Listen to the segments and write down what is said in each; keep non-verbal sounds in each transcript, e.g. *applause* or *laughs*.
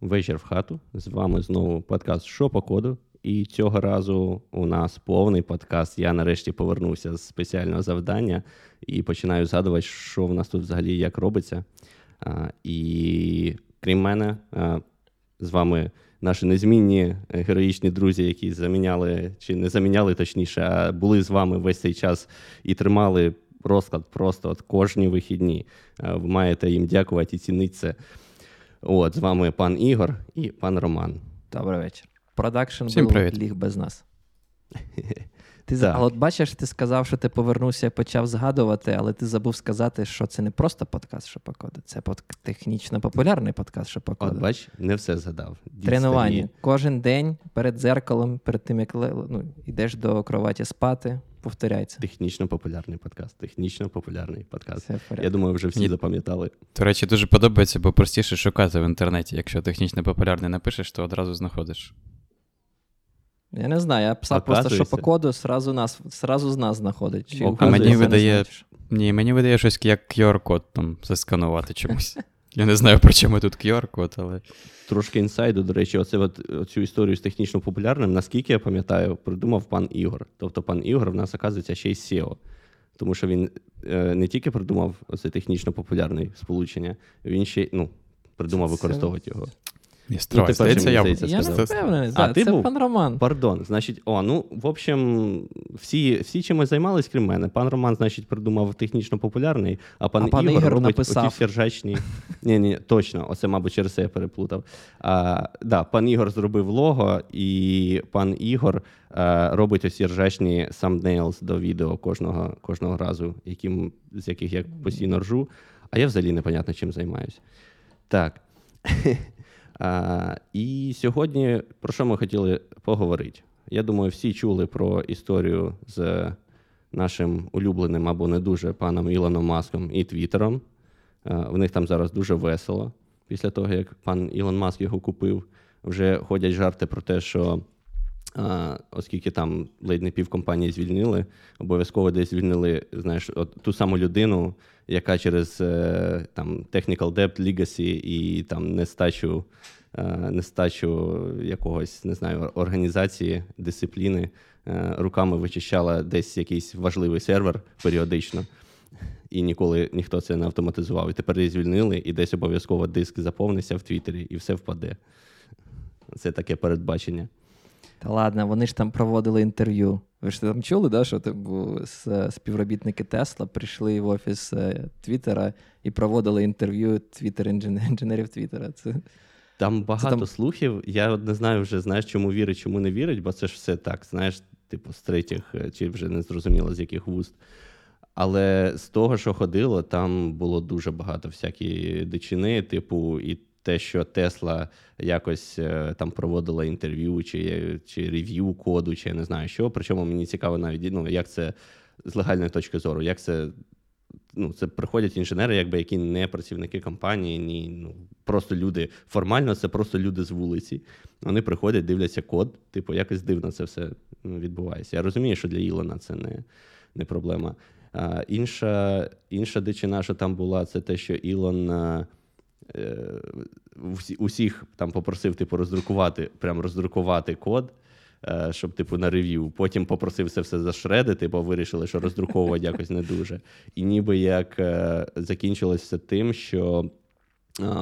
Вечір в хату. З вами знову подкаст «Що по коду?» І цього разу у нас повний подкаст. Я нарешті повернувся з спеціального завдання і починаю згадувати, що в нас тут взагалі як робиться. А, І крім мене, а, з вами наші незмінні героїчні друзі, які заміняли чи не заміняли точніше, а були з вами весь цей час і тримали розклад просто от кожні вихідні. А, Ви маєте їм дякувати і цінити це. От, з вами пан Ігор і пан Роман. Добрий вечір. Продакшн був привіт. ліг без нас. *laughs* Ти, Так. А от бачиш, ти сказав, що ти повернувся і почав згадувати, але ти забув сказати, що це не просто подкаст Шопокоду, це под... технічно популярний подкаст От, Шопокоду. бач, не все згадав. Тренування. Кожен день перед дзеркалом, перед тим, як ну, йдеш до кроваті спати, повторяється. Технічно популярний подкаст. Технічно популярний подкаст. Я думаю, вже всі Ні. запам'ятали. До речі, дуже подобається, бо простіше шукати в інтернеті. Якщо технічно популярний напишеш, то одразу знаходиш. Я не знаю, я писав просто Оказується. Шопокоду, сразу, нас, сразу з нас знаходить. Чи А мені видає- Ні, мені видає щось як QR-код там засканувати чомусь. *laughs* Я не знаю, при чому тут QR-код, але. Трошки інсайду, до речі, оце от, цю історію з технічно популярним, наскільки я пам'ятаю, придумав пан Ігор. Тобто пан Ігор в нас, оказується, ще й SEO. Тому що він е, не тільки придумав оце технічно популярне сполучення, він ще й, ну, придумав Це- використовувати його. Ні, стривай, тепер здається, я здається, Я не впевнений, А, да, ти це був? пан Роман. Пардон, значить, о, ну, в общем, всі, всі чимось займались, крім мене. Пан Роман, значить, придумав технічно популярний, а пан, А пан Ігор, Ігор робить написав. оті сержачні. Ні, ні, точно, оце, мабуть, через це я переплутав. А, да, пан Ігор зробив лого, і пан Ігор а, робить ось ржачні thumbnails до відео кожного, кожного разу, яким, з яких я постійно ржу. А я взагалі непонятно, чим займаюся. Так. *laughs* А, і сьогодні про що ми хотіли поговорити? Я думаю, всі чули про історію з нашим улюбленим або не дуже паном Ілоном Маском і Твіттером. В них там зараз дуже весело. Після того, як пан Ілон Маск його купив, вже ходять жарти про те, що оскільки там ледь не пів компанії звільнили, обов'язково десь звільнили знаєш, от ту саму людину, яка через е, там, technical debt, legacy і там нестачу, е, нестачу якогось не знаю, організації, дисципліни е, руками вичищала десь якийсь важливий сервер періодично. І ніколи ніхто це не автоматизував. І тепер її звільнили, і десь обов'язково диск заповниться в Твіттері, і все впаде. Це таке передбачення. Та ладно, вони ж там проводили інтерв'ю. Ви ж там чули, да, що типу, співробітники Тесла прийшли в офіс е, Твіттера і проводили інтерв'ю твіттер інженерів Твіттера. Це Там багато там- слухів. Я не знаю вже, знаєш, чому вірить, чому не вірить, бо це ж все так, знаєш, типу, з третіх, е, чи вже не зрозуміло, з яких вуст. Але з того, що ходило, там було дуже багато всякі дичини, типу, і те, що Тесла якось е, там проводила інтерв'ю чи, чи рев'ю коду, чи я не знаю що. Причому мені цікаво навіть, ну, як це з легальної точки зору, як це ну, це приходять інженери, якби які не працівники компанії, ні, ну, просто люди. Формально це просто люди з вулиці. Вони приходять, дивляться код, типу, якось дивно це все ну, відбувається. Я розумію, що для Ілона це не, не проблема. А, інша, інша дичина, що там була, це те, що Ілон. Е, усіх там попросив типу, роздрукувати, прям роздрукувати код, е, щоб типу на рев'ю. Потім попросив це все зашредити, бо вирішили, що роздруковувати *laughs* якось не дуже. І ніби як е, закінчилось все тим, що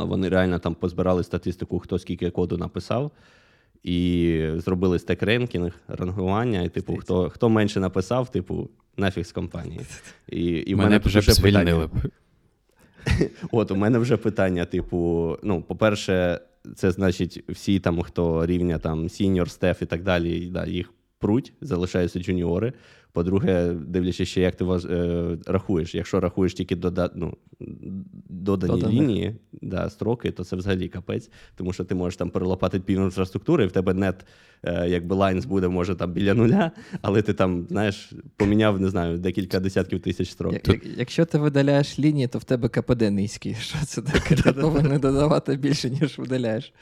вони реально там позбирали статистику, хто скільки коду написав. І зробили stack ranking, рангування, і типу, хто, хто менше написав, типу, нафіг з компанії. *laughs* І, і в мене вже б уже питання- б. *laughs* От у мене вже питання: типу, ну, по-перше, це значить, всі там, хто рівня там сіньор, staff і так далі, да, їх пруть, залишаються джуніори. По-друге, дивлячись ще, як ти важ- е, рахуєш. Якщо рахуєш тільки кода, ну, додані Доданих. лінії, да, строки, то це взагалі капець, тому що ти можеш там перелопатити пів інфраструктури, і в тебе нет, е, якби лайнс буде, може, там біля нуля, але ти там, знаєш, поміняв, не знаю, декілька десятків тисяч строк. як, як- якщо ти видаляєш лінії, то в тебе КПД низький. *laughs* Що це таке? Ти повинен додавати більше, ніж видаляєш.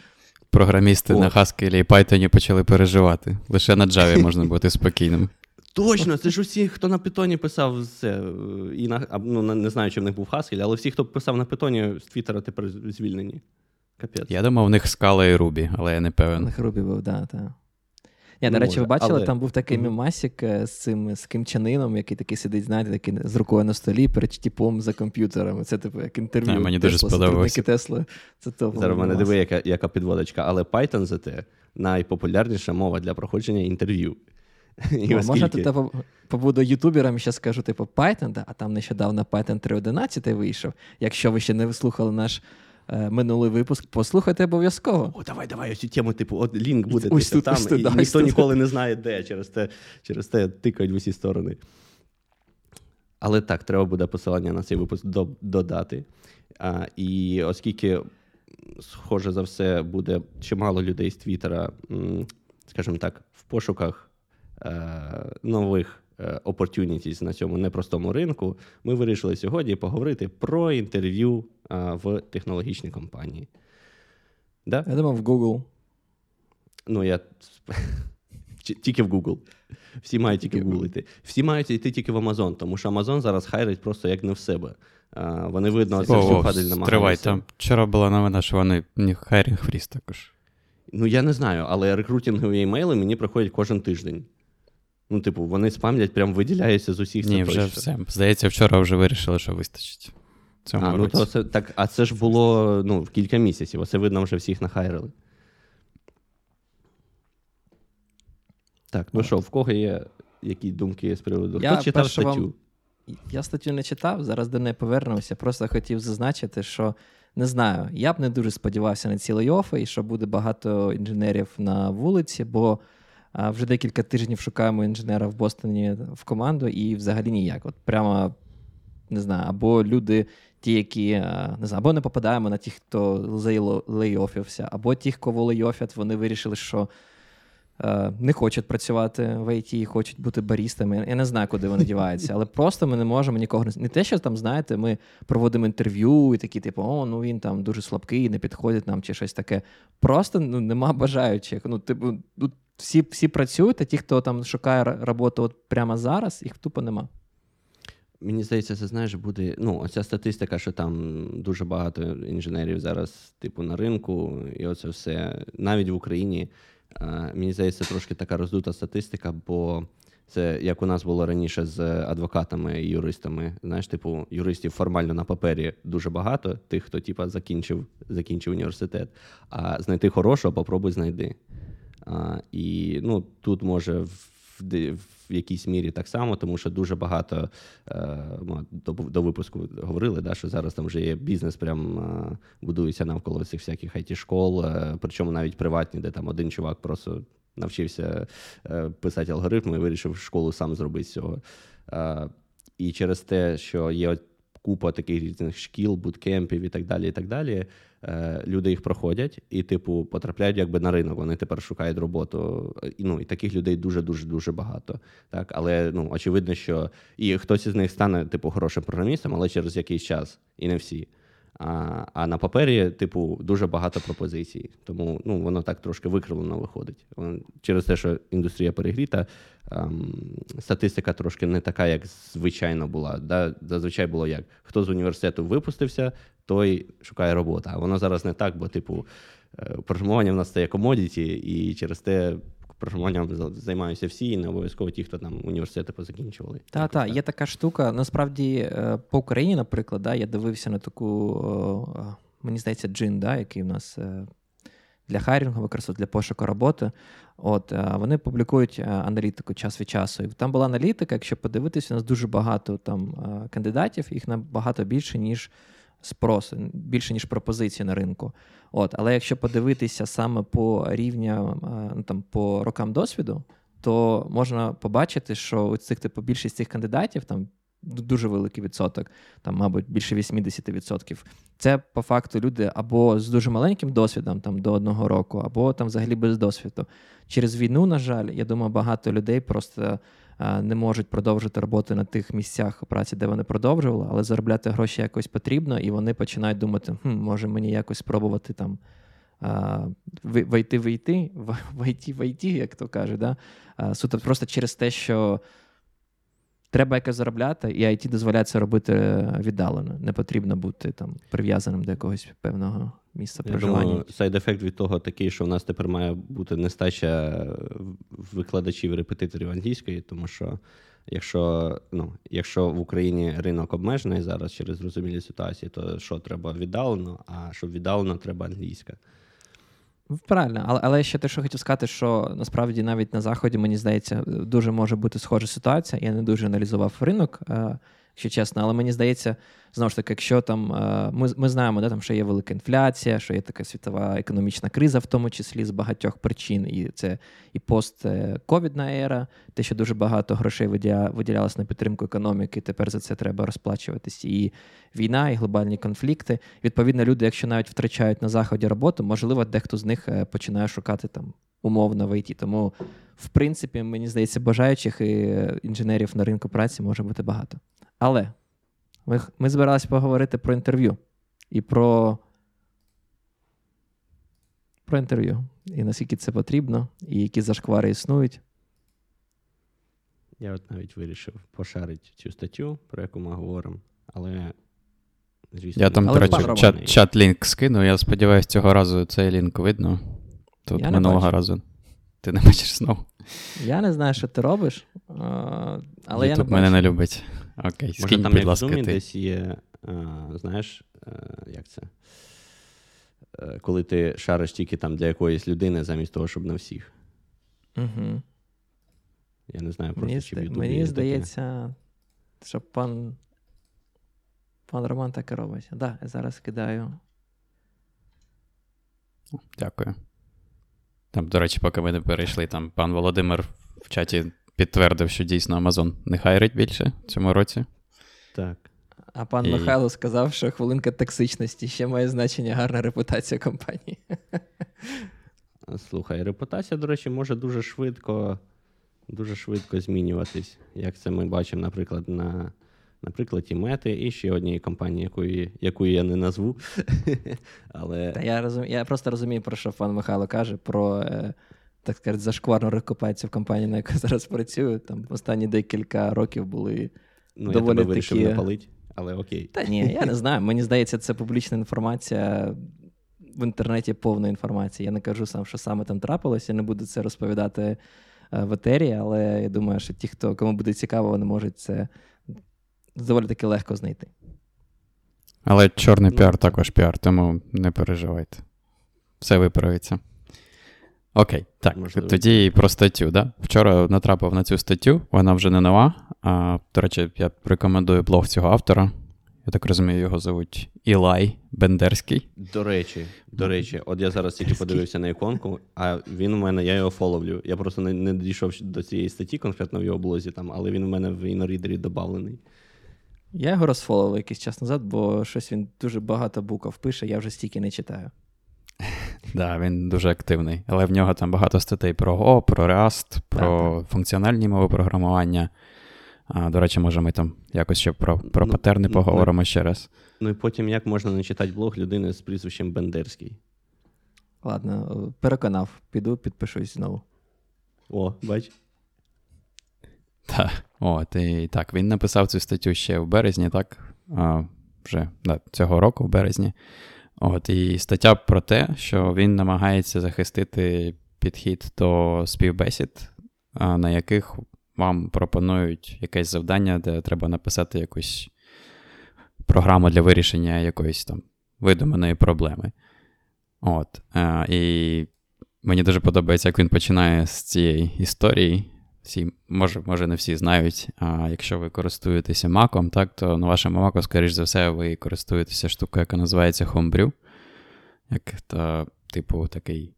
Програмісти О. на Haskell і Python почали переживати. Лише на Java можна бути спокійним. Точно, це ж усі, хто на питоні писав це, е, і на ну, не знаю, чи в них був Haskell, але всі, хто писав на питоні з Твіттера, тепер звільнені. Капець. Я думав, у них Scala і Ruby, але я не У них Ruby був, да, так. Ні, Ну, до речі, ви бачили, але- там був такий Мгм. мемасік е, з цим з Кім Чен Ином, який такий сидить, знаєте, такий з рукою на столі перед типом за комп'ютером. Це типу як інтерв'ю. Так, мені дуже Тесла, сподобався. сотрудники Тесли. Це топовий Зараз мене диви, яка, яка підводочка, але Python зате найпопулярніша мова для проходження інтерв'ю. *laughs* І О, Можна тут побуду ютубером і ще скажу, типу, Python, да, а там нещодавно Python 3.11 вийшов. Якщо ви ще не слухали наш е, минулий випуск, послухайте обов'язково. О, давай, давай, ось цю тему, типу, от лінк буде Ось типу, тут, там, ось тут, і да, ось ніхто тут. ніколи не знає, де, через те, через те тикають в усі сторони. Але так, треба буде посилання на цей випуск до- додати. А, і оскільки, схоже за все, буде чимало людей з Твіттера, скажімо так, в пошуках нових е, opportunities на цьому непростому ринку, ми вирішили сьогодні поговорити про інтерв'ю е, в технологічній компанії. Да? Я думав, в Google. Ну, я *laughs* тільки в Google. Всі мають тільки в Google. гуглити. Всі мають йти тільки в Amazon, тому що Amazon зараз хайрить просто як не в себе. А, вони видно, це всю о, Тривай, там вчора була новина, що вони хайрінг фріз також. Ну я не знаю, але рекрутингові імейли мені приходять кожен тиждень. Ну, типу, вони спамлять, прям виділяються з усіх Ні, вже точно. все. Здається, вчора вже вирішили, що вистачить. Цьому А, ну, то це, так, а це ж було ну, в кілька місяців. Оце видно, вже всіх нахайрили. Так, ну що, в кого є які думки з приводу? Я Хто читав перше вам- Я статтю не читав, зараз до неї повернувся. Просто хотів зазначити, що не знаю, я б не дуже сподівався на ці лейофи і що буде багато інженерів на вулиці, бо вже декілька тижнів шукаємо інженера в Бостоні в команду, і взагалі ніяк. От прямо не знаю, або люди, ті, які не знаю, або не попадаємо на тих, хто лейофівся, або ті, кого лейофять, вони вирішили, що. е, Не хочуть працювати в ІТ, хочуть бути барістами. Я не знаю, куди вони діваються, але просто ми не можемо нікого не те, що там, знаєте, ми проводимо інтерв'ю і такі, типу, о, ну він там дуже слабкий, не підходить нам чи щось таке. Просто ну, нема бажаючих. Ну, типу, тут всі, всі працюють, а ті, хто там шукає роботу от прямо зараз, їх тупо нема. Мені здається, це знаєш, буде. Ну, оця статистика, що там дуже багато інженерів зараз, типу, на ринку, і оце все. Навіть в Україні. Мені здається, трошки така роздута статистика, бо це як у нас було раніше з адвокатами і юристами. Знаєш, типу, юристів формально на папері дуже багато, тих, хто типу, закінчив, закінчив університет. А знайти хорошого, попробуй знайди. А, і ну, тут може в, в якійсь мірі так само, тому що дуже багато е, ми до, до випуску говорили, да, що зараз там вже є бізнес, прям е, будується навколо цих всяких it школ е, причому навіть приватні, де там один чувак просто навчився писати алгоритми і вирішив школу сам зробити з цього. І через те, що є купа таких різних шкіл, буткемпів і так далі, і так далі. е, Люди їх проходять і, типу, потрапляють якби на ринок. Вони тепер шукають роботу. І, ну, і таких людей дуже дуже дуже багато. Так, але ну очевидно, що і хтось із них стане, типу, хорошим програмістом, але через якийсь час, і не всі. А, а на папері, типу, дуже багато пропозицій. Тому ну, воно так трошки викривлено виходить. Через те, що індустрія перегріта, ем, статистика трошки не така, як звичайно була. Да? Зазвичай було як: хто з університету випустився, той шукає роботу. А воно зараз не так, бо, типу, е, програмування в нас стає комодіті, і через те програмуванням за- займаються всі, і не обов'язково ті, хто там університети позакінчували. Та, та, так. є така штука. Насправді, е, по Україні, наприклад, да, я дивився на таку, о, мені здається, джин, да, який в нас е, для хайрінгу використовують для пошуку роботи. От е, вони публікують е, аналітику час від часу. І там була аналітика, якщо подивитись, у нас дуже багато там е, кандидатів, їх набагато більше, ніж спрос, більше, ніж пропозицій на ринку. От, але якщо подивитися саме по рівням, е, ну, там, по рокам досвіду, то можна побачити, що у цих типу більшість цих кандидатів там дуже великий відсоток, там, мабуть, більше 80%. Це по факту люди або з дуже маленьким досвідом, там до одного року, або там взагалі без досвіду. Через війну, на жаль, я думаю, багато людей просто не можуть продовжити роботи на тих місцях праці, де вони продовжували, але заробляти гроші якось потрібно, і вони починають думати, хм, може мені якось спробувати там. вийти-вийти, Войти в IT, *laughs* в- войти в IT, як то каже, да? Суто просто через те, що треба якось заробляти, і IT дозволяє це робити віддалено. Не потрібно бути там прив'язаним до якогось певного місце Я проживання. сайд-ефект від того такий, що в нас тепер має бути нестача викладачів репетиторів англійської, тому що якщо ну, якщо в Україні ринок обмежений зараз через зрозумілі ситуації, то що треба віддалено, а щоб віддалено, треба англійська. Правильно, але але ще те, що хотів сказати, що насправді навіть на заході, мені здається, дуже може бути схожа ситуація. Я не дуже аналізував ринок, е, якщо чесно, але мені здається, знову ж таки, якщо там е, ми ми знаємо, де там що є велика інфляція, що є така світова економічна криза, в тому числі з багатьох причин, і це і постковідна ера, те, що дуже багато грошей виділялось на підтримку економіки, тепер за це треба розплачуватись. І війна, і глобальні конфлікти. Відповідно, люди, якщо навіть втрачають на заході роботу, можливо, дехто з них е, починає шукати там умовно в ІТ. Тому, в принципі, мені здається, бажаючих і е, інженерів на ринку праці може бути багато. Але ми ми збиралися поговорити про інтерв'ю і про про інтерв'ю. І наскільки це потрібно, і які зашквари існують. Я от навіть вирішив пошарити цю статтю, про яку ми говоримо, але. Звісно, я там, до речі, чат, чат лінк скину. Я сподіваюся, цього разу цей лінк видно. Тут я минулого разу. Ти не бачиш знову. Я не знаю, що ти робиш, але YouTube я не бачу. мене не любить. Окей, Може, скинь, там будь ласка, в Zoom ти. десь є, а, знаєш, а, як це? А, коли ти шариш тільки там для якоїсь людини, замість того, щоб на всіх. Угу. Я не знаю, просто мені, чи в Ютубі Мені здається, таке. що пан пан Роман так і робить. Так, да, я зараз кидаю. Дякую. Там, до речі, поки ми не перейшли, там пан Володимир в чаті підтвердив, що дійсно Amazon не хайрить більше в цьому році. Так. А пан І... Михайло сказав, що хвилинка токсичності ще має значення гарна репутація компанії. *laughs* Слухай, репутація, до речі, може дуже швидко дуже швидко змінюватись. Як це ми бачимо, наприклад, на на прикладі мети і ще однієї компанії, якої, яку я не назву. *laughs* Але... Та я розум... я просто розумію, про що пан Михайло каже, про е, так сказати, зашкварну рекупацію в компанії, на яку зараз працюю. Там останні декілька років були ну, доволі я тебе вирішив такі... напалити, але окей. Та ні, я не знаю. Мені здається, це публічна інформація. В інтернеті повна інформація. Я не кажу сам, що саме там трапилося, я не буду це розповідати е, в етері, але я думаю, що ті, хто кому буде цікаво, вони можуть це доволі таки легко знайти. Але чорний ну, піар також піар, тому не переживайте. Все виправиться. Окей, так. Можливо. Тоді про статтю. Да? Вчора натрапив на цю статтю, вона вже не нова. А, До речі, я рекомендую блог цього автора. Я так розумію, його зовуть Ілай Бендерський. До речі, до речі, от я зараз тільки подивився на іконку, а він у мене, я його фоловлю. Я просто не не дійшов до цієї статті, конкретно в його блозі, там, але він у мене в Inoreader і додавлений. Я його розфоловив якийсь час назад, бо щось він дуже багато букв пише, я вже стільки не читаю. Так, *laughs* да, він дуже активний. Але в нього там багато статей про Go, про Rust, про так, функціональні мови програмування. А, До речі, може, ми там якось ще про про ну, патерни ну, поговоримо ну, ще раз. Ну і потім як можна не читати блог людини з прізвищем Бендерський? Ладно, переконав, піду, підпишусь знову. О, бач. Так. От, і так, він написав цю статтю ще в березні, так? А, Вже да, цього року, в березні. От, І стаття про те, що він намагається захистити підхід до співбесід, на яких вам пропонують якесь завдання, де треба написати якусь програму для вирішення якоїсь там видуманої проблеми. От. І мені дуже подобається, як він починає з цієї історії всі, може, може, не всі знають. А якщо ви користуєтеся Mac, так, то на вашому Mac, скоріш за все, ви користуєтеся штукою, яка називається Homebrew. Як то, типу, такий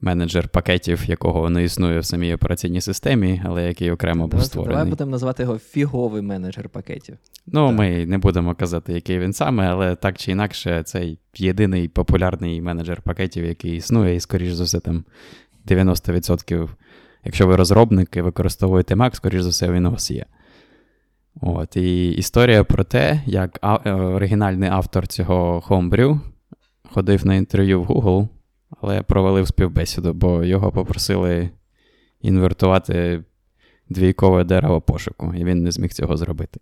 менеджер пакетів, якого не існує в самій операційній системі, але який окремо був створений. Давай будемо називати його фіговий менеджер пакетів. Ну, так. ми не будемо казати, який він саме, але так чи інакше, це єдиний популярний менеджер пакетів, який існує, і, скоріш за все, там 90% Якщо ви розробник і використовуєте Mac, скоріш за все, він у вас є. От, І історія про те, як е, оригінальний автор цього Homebrew ходив на інтерв'ю в Google, але провалив співбесіду, бо його попросили інвертувати двійкове дерево пошуку, і він не зміг цього зробити.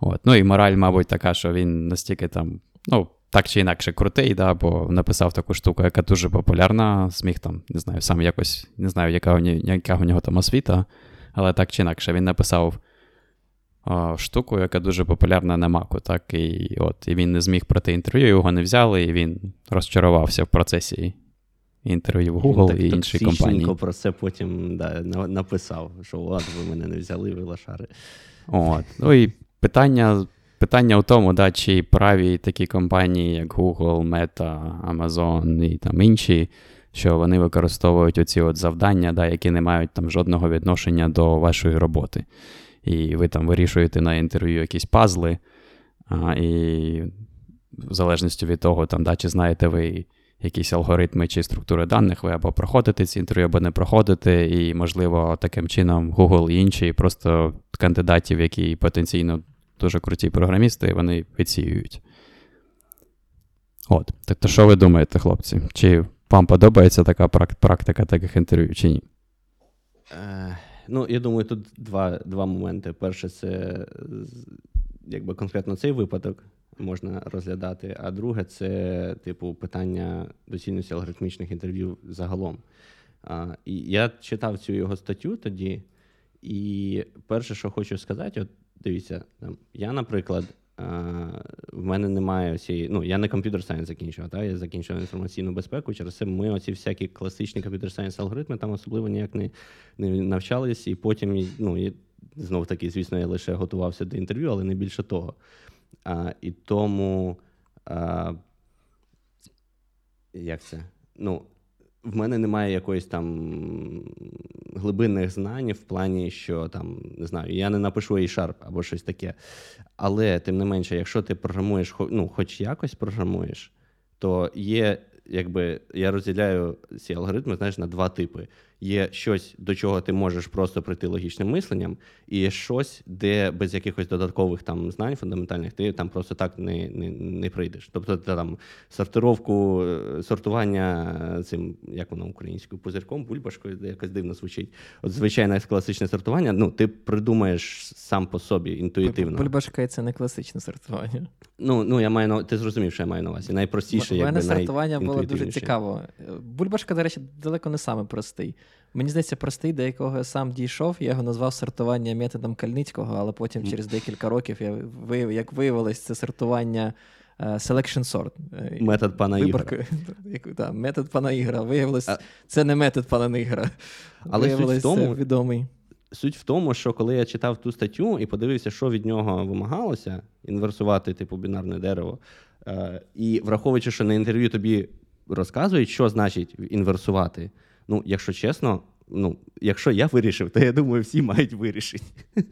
От. Ну і мораль, мабуть, така, що він настільки там, ну, так чи інакше крутий, да, бо написав таку штуку, яка дуже популярна. Зміг там, не знаю, сам якось не знаю, яка у нього, яка у нього там освіта, але так чи інакше він написав о, штуку, яка дуже популярна на Маку. так, І от, і він не зміг пройти інтерв'ю, його не взяли, і він розчарувався в процесі інтерв'ю в Google так, і інші компанії. про це потім да, написав, що от ви мене не взяли, ви лошари. От. Ну і питання питання у тому, да, чи праві такі компанії, як Google, Meta, Amazon і там інші, що вони використовують оці от завдання, да, які не мають там жодного відношення до вашої роботи. І ви там вирішуєте на інтерв'ю якісь пазли, а, і в залежності від того, там, да, чи знаєте ви якісь алгоритми чи структури даних, ви або проходите ці інтерв'ю, або не проходите, і, можливо, таким чином Google і інші просто кандидатів, які потенційно дуже круті програмісти, вони відсіюють. От. Тобто, що ви думаєте, хлопці? Чи вам подобається така практика таких інтерв'ю, чи ні? Е, Ну, я думаю, тут два два моменти. Перше, це якби конкретно цей випадок можна розглядати. А друге, це, типу, питання доцільності алгоритмічних інтерв'ю загалом. А, І я читав цю його статтю тоді, і перше, що хочу сказати, от дивіться, я, наприклад, в мене немає цієї, ну, я не computer science закінчував, та, я закінчував інформаційну безпеку. Через це ми оці всякі класичні computer science алгоритми там особливо ніяк не не навчалися, і потім, ну, знов таки, звісно, я лише готувався до інтерв'ю, але не більше того. А, І тому, а, як це? Ну, в мене немає якоїсь там глибинних знань в плані, що там, не знаю, я не напишу A-Sharp або щось таке. Але, тим не менше, якщо ти програмуєш, ну, хоч якось програмуєш, то є, якби я розділяю ці алгоритми, знаєш, на два типи є щось, до чого ти можеш просто прийти логічним мисленням, і є щось, де без якихось додаткових там знань фундаментальних ти там просто так не не, не прийдеш. Тобто ти там сортировку, е, сортування цим, як воно українською, пузирком, бульбашкою, де якось дивно звучить. От звичайне класичне сортування, ну ти придумаєш сам по собі інтуїтивно. Бульбашка це не класичне сортування. Ну, ну я маю на ти зрозумів, що я маю на увазі. Найпростіше, У мене сортування було дуже цікаво. Бульбашка, до речі, далеко не саме простий. Мені здається, простий, до якого я сам дійшов. Я його назвав сортування методом Кальницького, але потім через декілька років я виявив, як виявилось, це сортування uh, selection sort. Е, метод пана Ігра. *laughs* Да, метод пана Ігра. Виявилось, а... це не метод пана Ігра. Але суть в тому, відомий. Суть в тому, що коли я читав ту статтю і подивився, що від нього вимагалося, інверсувати типу бінарне дерево. Uh, і враховуючи, що на інтерв'ю тобі розказують, що значить інверсувати. Ну, якщо чесно, ну, якщо я вирішив, то я думаю, всі мають вирішити. *laughs*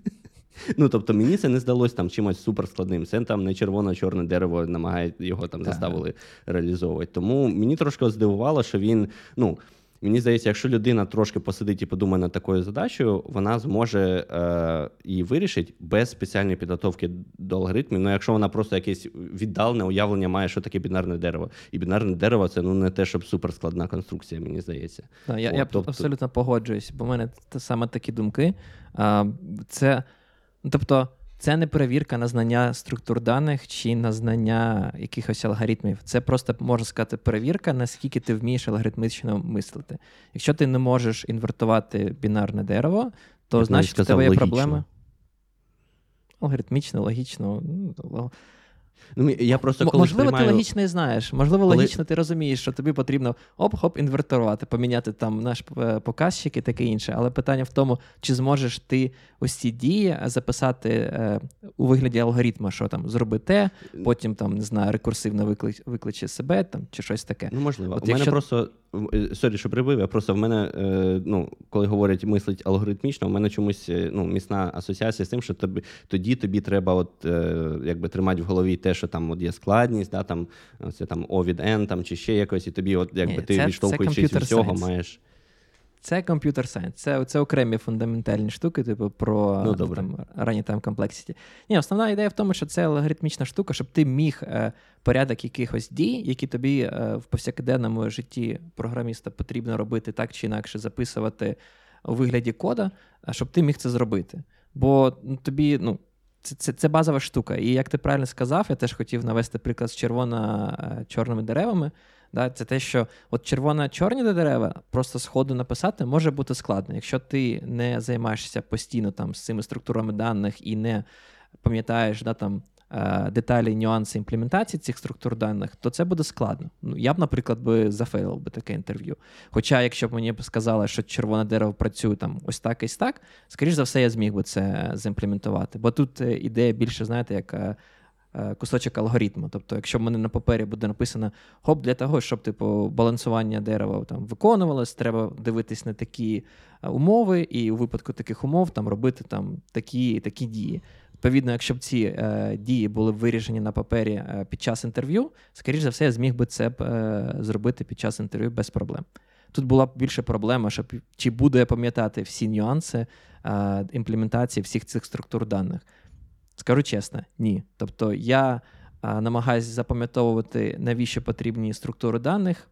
Ну, тобто, мені це не здалося там чимось суперскладним. Це там не червоно-чорне дерево намагає його там заставили реалізовувати. Тому мені трошки здивувало, що він, ну. Мені здається, якщо людина трошки посидить і подумає над такою задачею, вона зможе е, її вирішити без спеціальної підготовки до алгоритмів. Ну, якщо вона просто якесь віддалене уявлення має, що таке бінарне дерево. І бінарне дерево це ну не те, щоб суперскладна конструкція, мені здається. Да, я О, я тобто... абсолютно погоджуюсь, бо в мене саме такі думки. А, Це, ну, тобто. Це не перевірка на знання структур даних чи на знання якихось алгоритмів. Це просто можна сказати перевірка, наскільки ти вмієш алгоритмічно мислити. Якщо ти не можеш інвертувати бінарне дерево, то значить у тебе є проблеми. Алгоритмічно, логічно. Ну, я просто коли Можливо, приймаю... ти логічно і знаєш. Можливо, коли... логічно ти розумієш, що тобі потрібно оп-хоп інвертувати, поміняти там наш е, показчик і таке інше. Але питання в тому, чи зможеш ти ось ці дії записати е, у вигляді алгоритму, що там зроби те, потім там не знаю, рекурсивно виклич, викличе себе там чи щось таке. Ну можливо. От У якщо... мене просто sorry, що прибив, я просто в мене, е, ну, коли говорять мислить алгоритмічно, в мене чомусь е, ну, міцна асоціація з тим, що тобі тоді тобі треба от, е, якби тримати в голові те, що там от є складність, да, там це там O від N там, чи ще якось, і тобі, от якби Ні, ти це, відштовхуючись від всього, маєш. Це computer science, це це окремі фундаментальні штуки, типу про ну, добре. там running там complexity. Ні, основна ідея в тому, що це алгоритмічна штука, щоб ти міг е, порядок якихось дій, які тобі е, в повсякденному житті програміста потрібно робити так чи інакше записувати у вигляді кода, щоб ти міг це зробити. Бо ну, тобі, ну це, це це, базова штука. І як ти правильно сказав, я теж хотів навести приклад з червоно-чорними деревами. Да, Це те, що от червоно-чорні дерева просто сходу написати може бути складно. Якщо ти не займаєшся постійно там з цими структурами даних і не пам'ятаєш да, там, е, деталі, нюанси імплементації цих структур даних, то це буде складно. Ну, Я б, наприклад, би зафейлив би таке інтерв'ю. Хоча, якщо б мені сказали, що червоне дерево працює там ось так і так, скоріш за все, я зміг би це зімплементувати. Бо тут е, ідея більше, знаєте, як Е, кусочок алгоритму. Тобто, якщо в мене на папері буде написано хоп, для того, щоб типу, балансування дерева там виконувалось, треба дивитись на такі е, умови, і у випадку таких умов там робити там такі такі дії. Відповідно, якщо б ці е, дії були вирішені на папері е, під час інтерв'ю, скоріш за все, я зміг би це е, зробити під час інтерв'ю без проблем. Тут була б більше проблема, щоб чи буду я пам'ятати всі нюанси е, імплементації всіх цих структур даних. Скажу чесно, ні. Тобто я намагаюся запам'ятовувати, навіщо потрібні структури даних,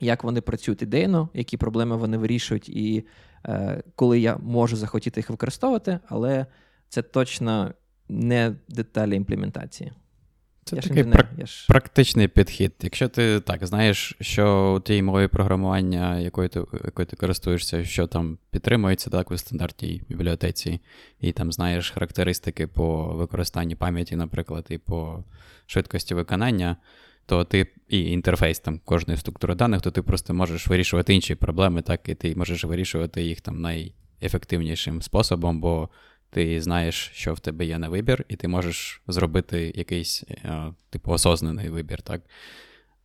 як вони працюють ідейно, які проблеми вони вирішують, і е, коли я можу захотіти їх використовувати, але це точно не деталі імплементації. Це я такий прак- я ж... практичний підхід. Якщо ти так знаєш, що у тій мові програмування, якою ти якою ти користуєшся, що там підтримується так, у стандартній бібліотеці, і там знаєш характеристики по використанню пам'яті, наприклад, і по швидкості виконання, то ти і інтерфейс там кожної структури даних, то ти просто можеш вирішувати інші проблеми, так, і ти можеш вирішувати їх там найефективнішим способом, бо ти знаєш, що в тебе є на вибір, і ти можеш зробити якийсь, е, типу, осознаний вибір, так?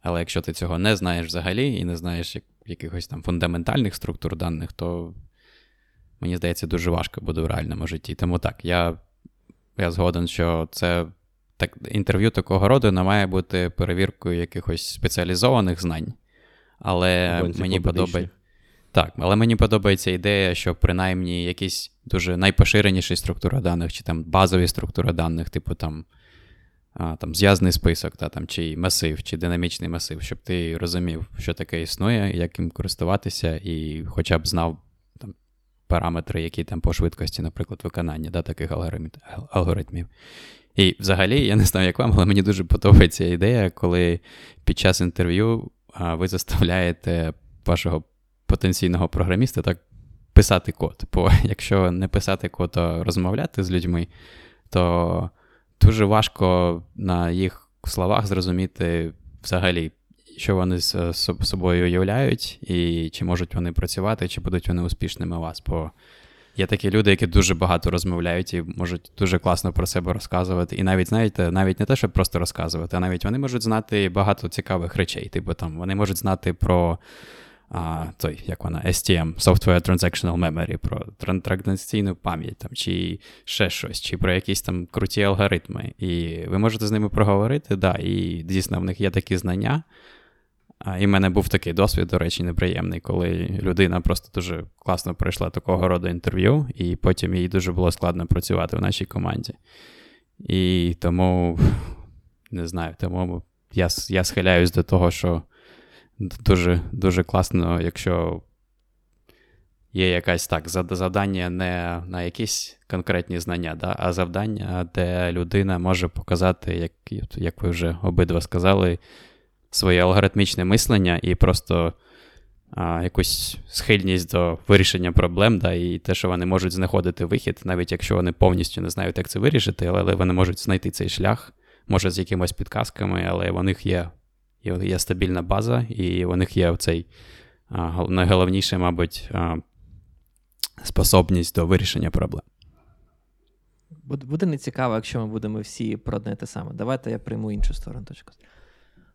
Але якщо ти цього не знаєш взагалі і не знаєш якихось там фундаментальних структур даних, то мені здається, дуже важко буде в реальному житті. Тому так, я я згоден, що це так, інтерв'ю такого роду не має бути перевіркою якихось спеціалізованих знань. Але мені подобається. Так, але мені подобається ідея, що принаймні якісь дуже найпоширеніші структури даних, чи там базові структури даних, типу там а, там зв'язний список, та, там, чи масив, чи динамічний масив, щоб ти розумів, що таке існує, як їм користуватися, і хоча б знав там, параметри, які там по швидкості, наприклад, виконання да, таких алгоритмів. І взагалі, я не знаю, як вам, але мені дуже подобається ідея, коли під час інтерв'ю ви заставляєте вашого потенційного програміста так писати код. Бо *laughs* якщо не писати код, а розмовляти з людьми, то дуже важко на їх словах зрозуміти взагалі, що вони з собою уявляють, і чи можуть вони працювати, чи будуть вони успішними у вас. Бо є такі люди, які дуже багато розмовляють і можуть дуже класно про себе розказувати. І навіть, знаєте, навіть не те, щоб просто розказувати, а навіть вони можуть знати багато цікавих речей. Типу там вони можуть знати про а, той, як вона, STM, Software Transactional Memory, про транзакційну пам'ять там, чи ще щось, чи про якісь там круті алгоритми. І ви можете з ними проговорити, да, і дійсно в них є такі знання. А, І в мене був такий досвід, до речі, неприємний, коли людина просто дуже класно пройшла такого роду інтерв'ю, і потім їй дуже було складно працювати в нашій команді. І тому, не знаю, тому я я схиляюсь до того, що дуже дуже класно, якщо є якась так, завдання не на якісь конкретні знання, да, а завдання, де людина може показати, як як ви вже обидва сказали, своє алгоритмічне мислення і просто а, якусь схильність до вирішення проблем, да, і те, що вони можуть знаходити вихід, навіть якщо вони повністю не знають, як це вирішити, але вони можуть знайти цей шлях, може з якимось підказками, але у них є є стабільна база, і у них є цей найголовніше, мабуть, способність до вирішення проблем. Буде нецікаво, якщо ми будемо всі про одне те саме. Давайте я прийму іншу сторону точку.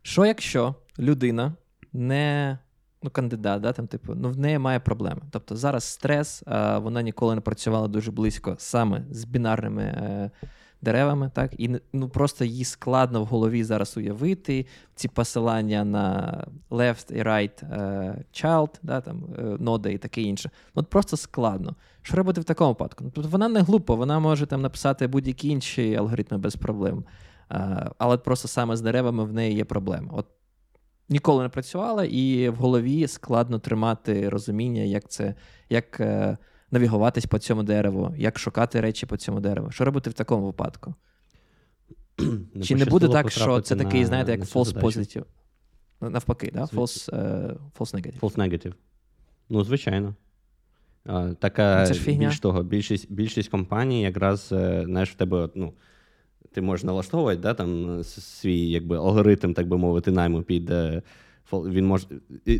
Що якщо людина не ну, кандидат, да, там, типу, ну, в неї має проблеми. Тобто зараз стрес, вона ніколи не працювала дуже близько саме з бінарними. Е, деревами, так, і ну просто їй складно в голові зараз уявити ці посилання на left і right uh, child, да, там, uh, і таке інше. Ну, от Просто складно. Що робити в такому випадку? Тобто Вона не глупа, вона може там написати будь-які інші алгоритми без проблем. Uh, але просто саме з деревами в неї є проблема. От Ніколи не працювала, і в голові складно тримати розуміння, як це, як навігуватись по цьому дереву, як шукати речі по цьому дереву. Що робити в такому випадку? *clears throat* Не Чи не буде так, що це такий, на- знаєте, як false задачу. positive? Навпаки, да? False, е, false negative. False negative. Ну, звичайно. А, така, Ну, це ж фігня. більш того, більшість, більшість компаній якраз, е, знаєш, в тебе, ну, ти можеш налаштовувати да, там, свій якби, алгоритм, так би мовити, найму під. Він може,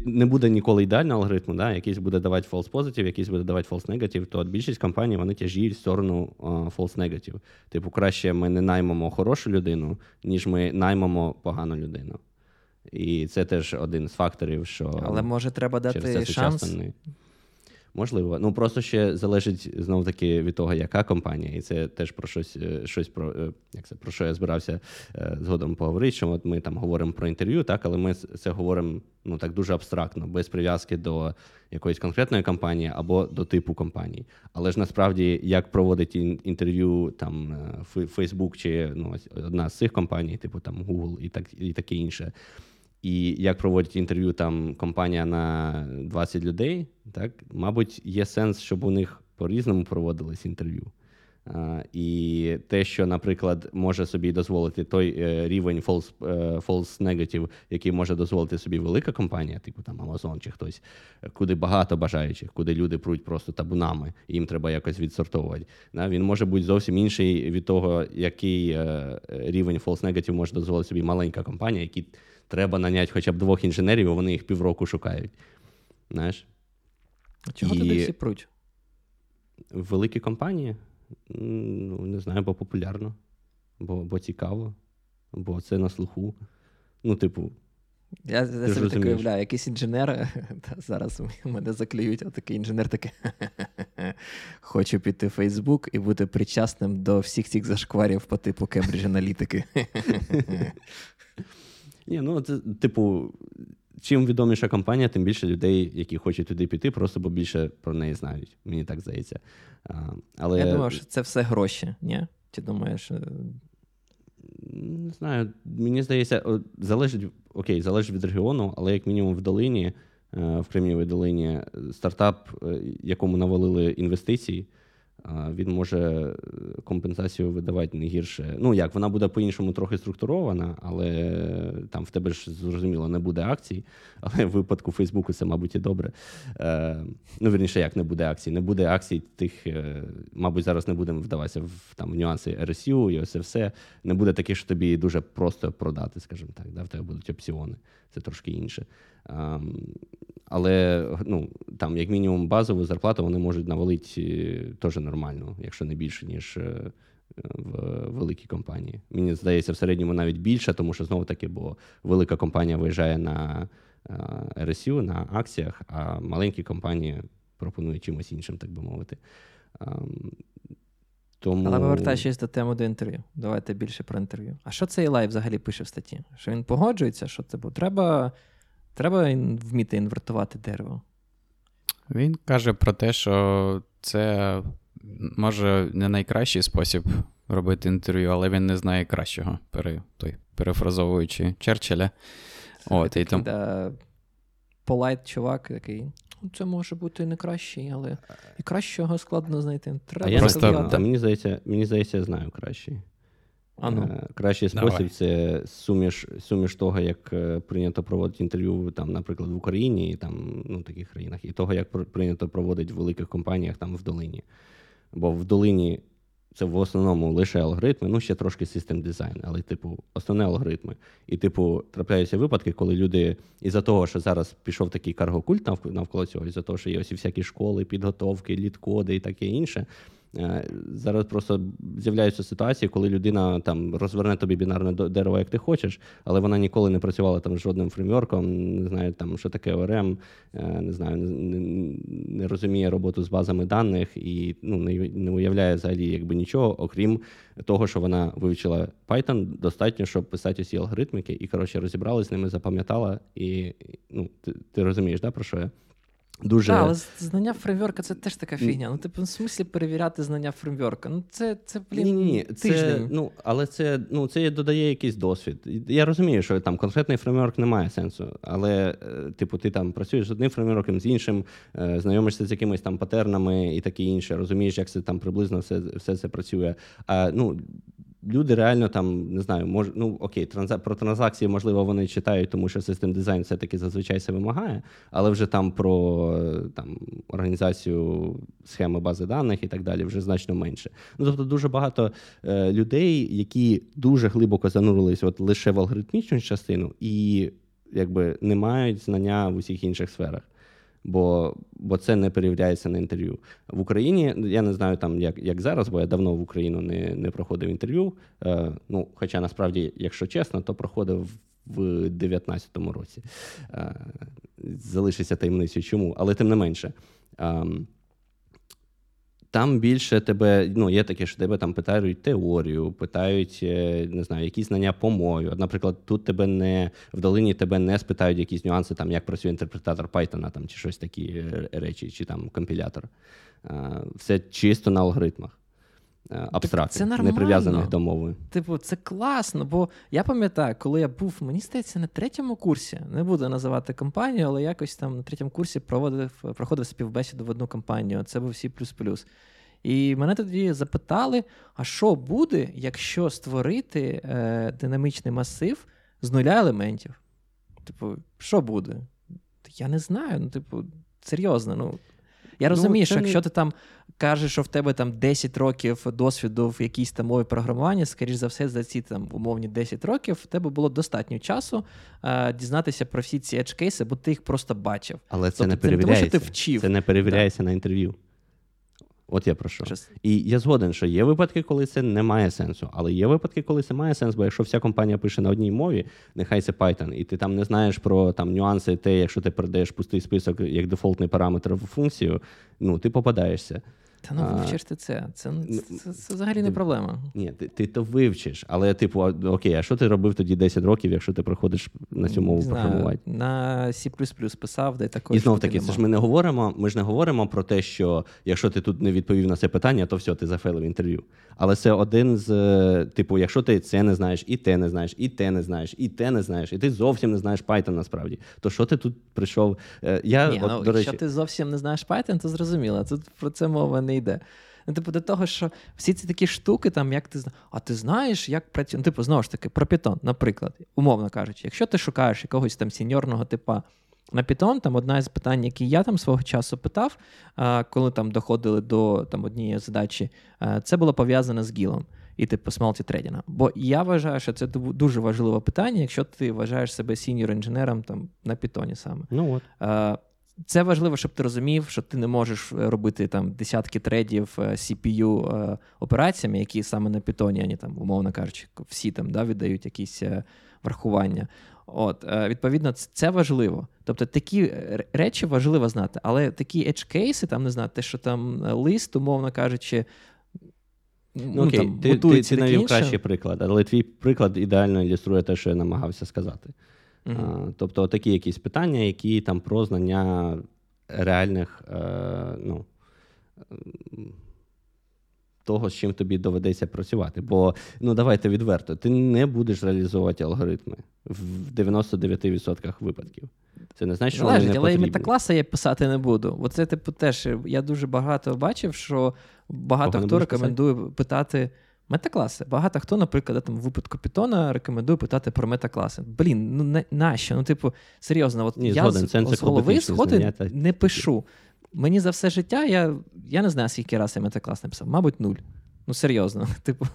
не буде ніколи ідеального алгоритму, да? якийсь буде давати false positive, якийсь буде давати false negative, то більшість компаній вони тяжіють в сторону false negative. Типу, краще ми не наймемо хорошу людину, ніж ми наймемо погану людину. І це теж один з факторів, що Але може треба дати шанс. сучасно не- Можливо. Ну просто ще залежить знов таки від того, яка компанія, і це теж про щось, е, щось про е, як це про що я збирався е, згодом поговорити. Що от ми там говоримо про інтерв'ю, так, але ми це говоримо ну так дуже абстрактно, без прив'язки до якоїсь конкретної компанії або до типу компанії. Але ж насправді, як проводить інтерв'ю там Facebook чи ну, одна з цих компаній, типу там Google і так і таке інше. І як проводять інтерв'ю там компанія на 20 людей, так, мабуть, є сенс, щоб у них по-різному проводились інтерв'ю. А, і те, що, наприклад, може собі дозволити той е, рівень false, е, false negative, який може дозволити собі велика компанія, типу там Amazon чи хтось, куди багато бажаючих, куди люди пруть просто табунами, і їм треба якось відсортовувати. Да? Він може бути зовсім інший від того, який е, рівень false negative може дозволити собі маленька компанія, які треба наняти хоча б двох інженерів, і вони їх півроку шукають. Знаєш? А Чого І- туди всі пруть? Великі компанії, ну, не знаю, бо популярно, бо, бо цікаво, бо це на слуху. Ну, типу, Я, собі так розумієш. уявляю, якийсь інженер, *laughs* та зараз мене заклюють, а такий інженер такий. *laughs* Хочу піти в Фейсбук і бути причасним до всіх цих зашкварів по типу Кембридж аналітики. *laughs* ні, ну, це, типу, чим відоміша компанія, тим більше людей, які хочуть туди піти, просто бо більше про неї знають. Мені так здається. А, але Я думав, що це все гроші, ні? Ти думаєш, е, Не знаю, мені здається, залежить, окей, залежить від регіону, але як мінімум в долині, е, в Кремнієвій долині, е, стартап, якому навалили інвестиції, він може е, компенсацію видавати не гірше. Ну як, вона буде по-іншому трохи структурована, але е, там в тебе ж зрозуміло не буде акцій. *laughs* Але в випадку Фейсбуку це, мабуть, і добре. Е, ну, вірніше, як не буде акцій. Не буде акцій тих, мабуть, зараз не будемо вдаватися в там в нюанси RSU і ось все. Не буде таких, що тобі дуже просто продати, скажімо так. Да? В тебе будуть опціони. Це трошки інше. Ем, але ну, там, як мінімум, базову зарплату вони можуть навалити е, теж нормально, якщо не більше, ніж е, в великій компанії. Мені здається, в середньому навіть більше, тому що знову таки, бо велика компанія виїжджає на е, RSU, на акціях, а маленькі компанії пропонують чимось іншим, так би мовити. Ем, Тому... Але повертаючись до теми до інтерв'ю. Давайте більше про інтерв'ю. А що цей Ілай взагалі пише в статті? Що він погоджується, що це бо треба, треба вміти інвертувати дерево. Він каже про те, що це може не найкращий спосіб робити інтерв'ю, але він не знає кращого, пере, той, перефразовуючи Черчилля. От, і там, да, polite чувак такий. «Ну, Це може бути і не кращий, але і кращого складно знайти. Треба А я Просто- не мені здається, мені здається, я знаю кращий. А ну. Е, Кращий Давай. спосіб це суміш, суміш того, як е, прийнято проводити інтерв'ю, там, наприклад, в Україні і там, ну, таких країнах, і того, як прийнято проводити в великих компаніях там в долині. Бо в долині це в основному лише алгоритми, ну ще трошки систем дизайн, але, типу, основне алгоритми. І, типу, трапляються випадки, коли люди із-за того, що зараз пішов такий каргокульт навколо цього, із-за того, що є ось всякі школи, підготовки, літкоди і таке інше. Е, Зараз просто з'являються ситуації, коли людина там розверне тобі бінарне дерево, як ти хочеш, але вона ніколи не працювала там жодним фреймворком, не знає там, що таке ORM, е, не знаю, не розуміє роботу з базами даних і ну, не, не уявляє взагалі якби нічого, окрім того, що вона вивчила Python, достатньо, щоб писати усі алгоритмики, і коротше розібралась з ними, запам'ятала, і ну, ти, ти розумієш, да, про що я? Дуже. Так, але знання фреймворка це теж така фігня. Ну, типу, в смислі перевіряти знання фреймворка. Ну, це, це блін, ні, ні, ні. Це, ну, але це ну, це додає якийсь досвід. Я розумію, що там конкретний фреймворк не має сенсу. Але, е, типу, ти там працюєш з одним фреймворком, з іншим, е, знайомишся з якимись там патернами і таке інше, розумієш, як це там приблизно все все це працює. А ну, Люди реально там не знаю, мож, ну окей, транза, про транзакції, можливо, вони читають, тому що систем дизайн все-таки зазвичай це вимагає, але вже там про там організацію схеми бази даних і так далі вже значно менше. Ну тобто, дуже багато е, людей, які дуже глибоко занурились от лише в алгоритмічну частину, і якби не мають знання в усіх інших сферах бо бо це не перевіряється на інтерв'ю. В Україні я не знаю там, як як зараз, бо я давно в Україну не не проходив інтерв'ю. Е, ну, Хоча насправді, якщо чесно, то проходив в 2019 році. Е, залишиться таємницею чому, але тим не менше. Е, там більше тебе, ну, є таке, що тебе там питають теорію, питають, е, не знаю, якісь знання по мові. Наприклад, тут тебе не в долині тебе не спитають якісь нюанси, там, як працює інтерпретатор Python, там, чи щось такі е, речі, чи там компілятор. Все чисто на алгоритмах. Е, абстрактних, не прив'язаних до мови. Типу, це класно, бо я пам'ятаю, коли я був, мені здається, на третьому курсі, не буду називати компанію, але якось там на третьому курсі проводив проходив співбесіду в одну компанію. Це був C++. І мене тоді запитали: а що буде, якщо створити е, динамічний масив з нуля елементів? Типу, що буде? Я не знаю. Ну, типу, серйозно. ну... Я ну, розумію, ну, що якщо ти там кажеш, що в тебе там 10 років досвіду в якійсь там мові програмування, скоріш за все, за ці там умовні 10 років в тебе було достатньо часу е, дізнатися про всі ці edge кейси, бо ти їх просто бачив. Але це тобто, не перевіряється. Тому, що ти вчив. Це не перевіряється так. на інтерв'ю. От я про що. І я згоден, що є випадки, коли це не має сенсу, але є випадки, коли це має сенс, бо якщо вся компанія пише на одній мові, нехай це Python, і ти там не знаєш про там нюанси, те, якщо ти передаєш пустий список як дефолтний параметр в функцію, ну ти попадаєшся. Та ну вивчиш ти це. Це, це, це, це взагалі не проблема. Ні, ти ти то вивчиш, але, типу, окей, а що ти робив тоді 10 років, якщо ти приходиш на цю мову програмувати? На C писав, де також. І знов таки, це ж ми не говоримо. Ми ж не говоримо про те, що якщо ти тут не відповів на це питання, то все, ти зафейлив інтерв'ю. Але це один з е, типу, якщо ти це не знаєш, і те не знаєш, і те не знаєш, і те не знаєш, і ти зовсім не знаєш Python насправді, то що ти тут прийшов? Е, я, Ні, от, ну, до речі... Якщо ти зовсім не знаєш Python, то зрозуміло. Тут про це мова не йде. Ну, типу, до того, що всі ці такі штуки, там, як ти а ти знаєш, як працює. Ну, типу, знову ж таки, про Python, наприклад, умовно кажучи, якщо ти шукаєш якогось там сіньорного типа на Python, там одна з питань, які я там свого часу питав, коли там доходили до там, однієї задачі, це було пов'язане з GIL ом. І типу з multi-threading а. Бо я вважаю, що це дуже важливе питання, якщо ти вважаєш себе сіньор інженером там на Python саме. Ну от. Це важливо, щоб ти розумів, що ти не можеш е, робити там десятки thread ів е, CPU е, операціями, які саме на Python, ані там, умовно кажучи, всі там да, віддають якісь врахування. От, Відповідно, це важливо. Тобто такі речі важливо знати, але такі edge кейси, там не знаю, те, що там лист, умовно кажучи. Ну, ну Окей, там, Ти ти, ти навів кращий приклад, але твій приклад ідеально ілюструє те, що я намагався сказати. Uh-huh. Тобто такі якісь питання, які там про знання реальних, е, ну, того, з чим тобі доведеться працювати. Бо, ну давайте відверто, ти не будеш реалізовувати алгоритми в 99% випадків. Це не значить, що Залежить, вони не але і метакласи я писати не буду. Оце, типу, теж я дуже багато бачив, що багато Кого хто рекомендує писати? питати. Метакласи. Багато хто, наприклад, там в випадку Python рекомендує питати про метакласи. Блін, ну не, нащо? Ну, типу, серйозно, от Ні, я з, з голови сходи не пишу. Мені за все життя, я я не знаю, скільки разів я метаклас написав, мабуть, нуль. Ну, серйозно. *laughs* Типу,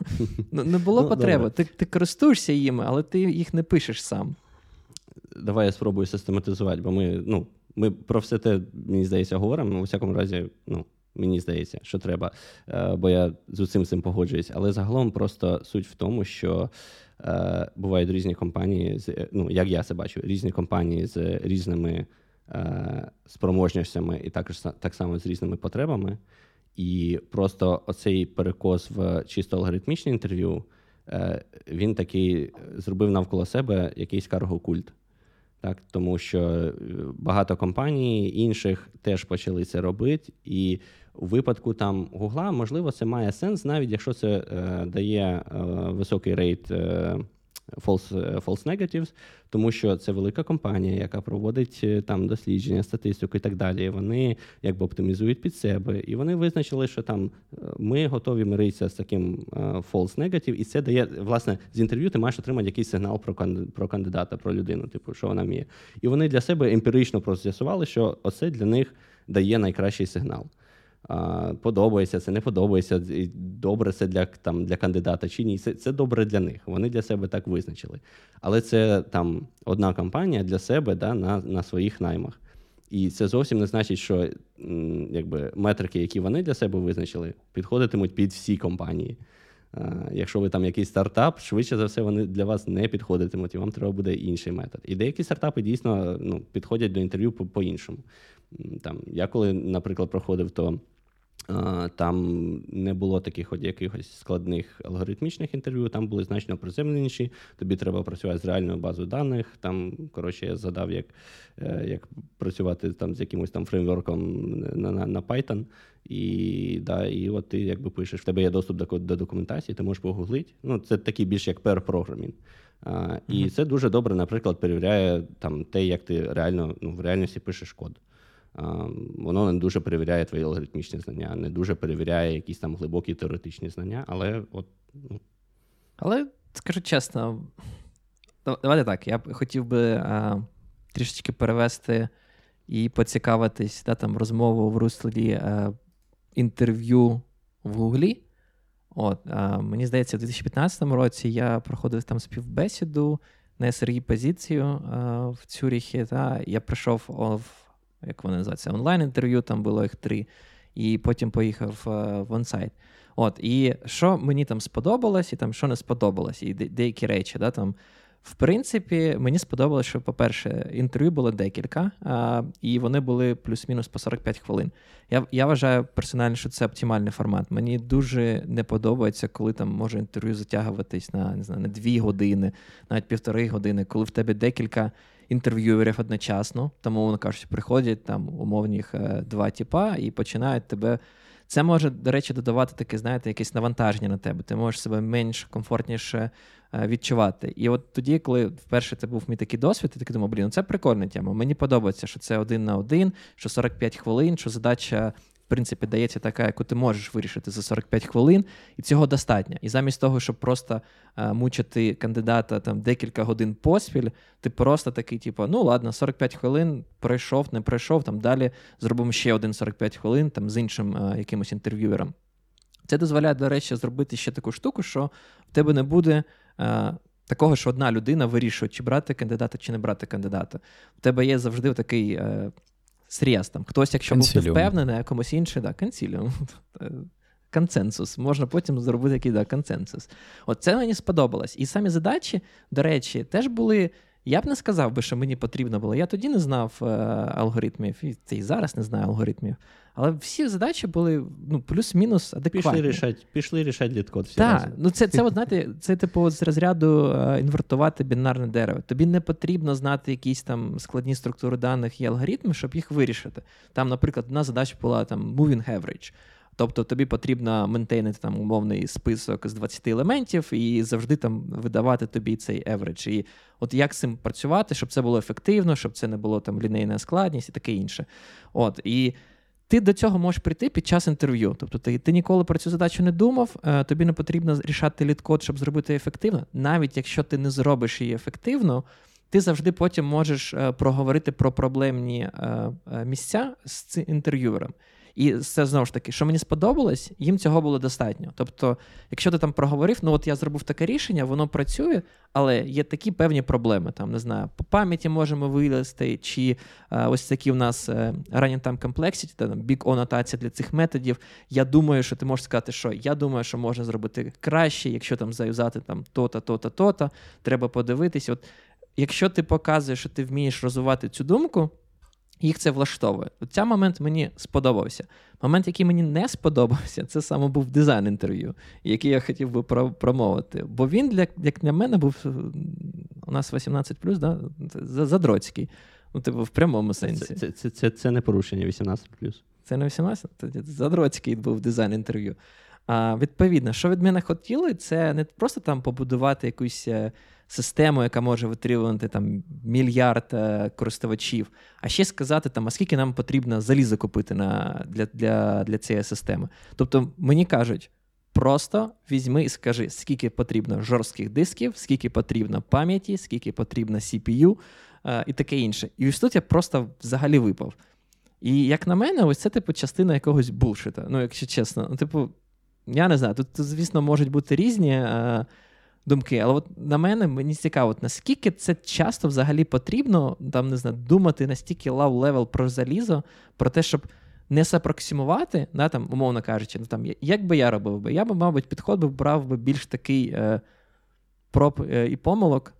ну, не було ну, потреби. Ти ти користуєшся їми, але ти їх не пишеш сам. Давай я спробую систематизувати, бо ми ну, ми про все те, мені здається, говоримо. У всякому разі, ну, Мені здається, що треба, е, бо я з усім цим погоджуюсь. Але загалом просто суть в тому, що е, бувають різні компанії, з ну як я це бачу, різні компанії з різними е, спроможностями і також так само з різними потребами. І просто оцей перекос в чисто алгоритмічне інтерв'ю, він такий зробив навколо себе якийсь карго-культ. Так, Тому що е, багато компаній інших теж почали це робити. І у випадку там Гугла, можливо, це має сенс, навіть якщо це е, дає е, високий рейт е, false, е, false negatives, тому що це велика компанія, яка проводить е, там дослідження, статистику і так далі. Вони якби оптимізують під себе, і вони визначили, що там е, ми готові миритися з таким false negative, і це дає власне з інтерв'ю. Ти маєш отримати якийсь сигнал про про кандидата, про людину, типу, що вона вміє. І вони для себе емпірично просто з'ясували, що оце для них дає найкращий сигнал подобається це, не подобається, добре це для там, для кандидата чи ні. Це це добре для них. Вони для себе так визначили. Але це там одна компанія для себе да, на, на своїх наймах. І це зовсім не значить, що якби, метрики, які вони для себе визначили, підходитимуть під всі компанії. Якщо ви там якийсь стартап, швидше за все, вони для вас не підходитимуть, і вам треба буде інший метод. І деякі стартапи дійсно ну, підходять до інтерв'ю по-іншому. Там, Я коли, наприклад, проходив, то там не було таких от якихось складних алгоритмічних інтерв'ю, там були значно приземленіші. Тобі треба працювати з реальною базою даних. Там, коротше, я задав, як е, як працювати там з якимось там фреймворком на на, на Python. І да, і от ти якби пишеш, в тебе є доступ до до документації, ти можеш погуглити. Ну, Це такий більш як per програмінг. Uh, і mm-hmm. це дуже добре, наприклад, перевіряє там те, як ти реально ну, в реальності пишеш код воно не дуже перевіряє твої алгоритмічні знання, не дуже перевіряє якісь там глибокі теоретичні знання, але от. Ну. Але скажу чесно, давайте так. Я б хотів би а, трішечки перевести і поцікавитись да, там, розмову в руслі а, інтерв'ю в Гуглі. От, а, Мені здається, в 2015 році я проходив там співбесіду на SRE позицію в Цюріхі. Та, Я прийшов в як вони називаються, онлайн-інтерв'ю, там було їх три, і потім поїхав е, в онсайт. От, І що мені там сподобалось, і там що не сподобалось, і деякі речі. Да, там, В принципі, мені сподобалось, що, по-перше, інтерв'ю було декілька, а, і вони були плюс-мінус по 45 хвилин. Я я вважаю персонально, що це оптимальний формат. Мені дуже не подобається, коли там може інтерв'ю затягуватись на не знаю, на дві години, навіть півтори години, коли в тебе декілька інтерв'юерів одночасно, тому вони кажуть, приходять там умовних е, два тіпа і починають тебе. Це може, до речі, додавати таке, знаєте, якесь навантаження на тебе. Ти можеш себе менш комфортніше е, відчувати. І от тоді, коли вперше це був мій такий досвід, я такий думав, блін, ну це прикольна тема. Мені подобається, що це один на один, що 45 хвилин, що задача в принципі, дається така, яку ти можеш вирішити за 45 хвилин, і цього достатньо. І замість того, щоб просто а, мучити кандидата там декілька годин поспіль, ти просто такий, типу, ну ладно, 45 хвилин пройшов, не пройшов, там далі зробимо ще один 45 хвилин там з іншим а, якимось інтерв'юером. Це дозволяє, до речі, зробити ще таку штуку, що в тебе не буде. А, Такого, що одна людина вирішує, чи брати кандидата, чи не брати кандидата. У тебе є завжди такий е, срез. Там. Хтось, якщо Консиліум. був впевнений, а комусь інший, да, консиліум. *laughs* Консенсус. Можна потім зробити який да, консенсус. От це мені сподобалось. І самі задачі, до речі, теж були. Я б не сказав би, що мені потрібно було. Я тоді не знав е, алгоритмів, і це і зараз не знаю алгоритмів. Але всі задачі були ну, плюс-мінус адекватні. Пішли рішати пішли рішати літкод. Так, ну це це, от, знаєте, це типу з розряду е, інвертувати бінарне дерево. Тобі не потрібно знати якісь там складні структури даних і алгоритми, щоб їх вирішити. Там, наприклад, одна задача була там moving average. Тобто тобі потрібно ментейнити там умовний список з 20 елементів і завжди там видавати тобі цей average. І от як з цим працювати, щоб це було ефективно, щоб це не було там лінейна складність і таке інше. От і ти до цього можеш прийти під час інтерв'ю. Тобто ти ти ніколи про цю задачу не думав, е, тобі не потрібно рішати літкод, щоб зробити ефективно. Навіть якщо ти не зробиш її ефективно, ти завжди потім можеш е, проговорити про проблемні е, місця з інтерв'юером. І це знову ж таки, що мені сподобалось, їм цього було достатньо. Тобто, якщо ти там проговорив, ну от я зробив таке рішення, воно працює, але є такі певні проблеми. Там не знаю, по пам'яті можемо вилізти, чи а, е, ось такі в нас е, running time complexity, там big O нотація для цих методів. Я думаю, що ти можеш сказати, що я думаю, що можна зробити краще, якщо там заюзати там то-то, то-то, то-то, треба подивитись. От якщо ти показуєш, що ти вмієш розвивати цю думку. Їх це влаштовує. Цей момент мені сподобався. Момент, який мені не сподобався, це саме був дизайн інтерв'ю, який я хотів би промовити. Бо він, для, як для мене, був у нас 18, да? задроцький. Ну, типу, в прямому сенсі. Це це, це, це не порушення 18. Це не 18? Задроцький був дизайн інтерв'ю. Відповідно, що від мене хотіли, це не просто там побудувати якусь е, систему, яка може витримувати там мільярд е, користувачів, а ще сказати, там, а скільки нам потрібно залізо купити на, для, для, для цієї системи. Тобто мені кажуть. Просто візьми і скажи, скільки потрібно жорстких дисків, скільки потрібно пам'яті, скільки потрібно CPU е, і таке інше. І ось тут я просто взагалі випав. І як на мене, ось це типу частина якогось bullshit а. Ну, якщо чесно, ну, типу, я не знаю, тут, звісно, можуть бути різні е, думки, але от на мене мені цікаво, наскільки це часто взагалі потрібно там, не знаю, думати настільки low-level про залізо, про те, щоб не сапроксимувати, да, там, умовно кажучи, ну, там, як би я робив би? Я би, мабуть, підход би брав би більш такий. Е, проб е, і помилок,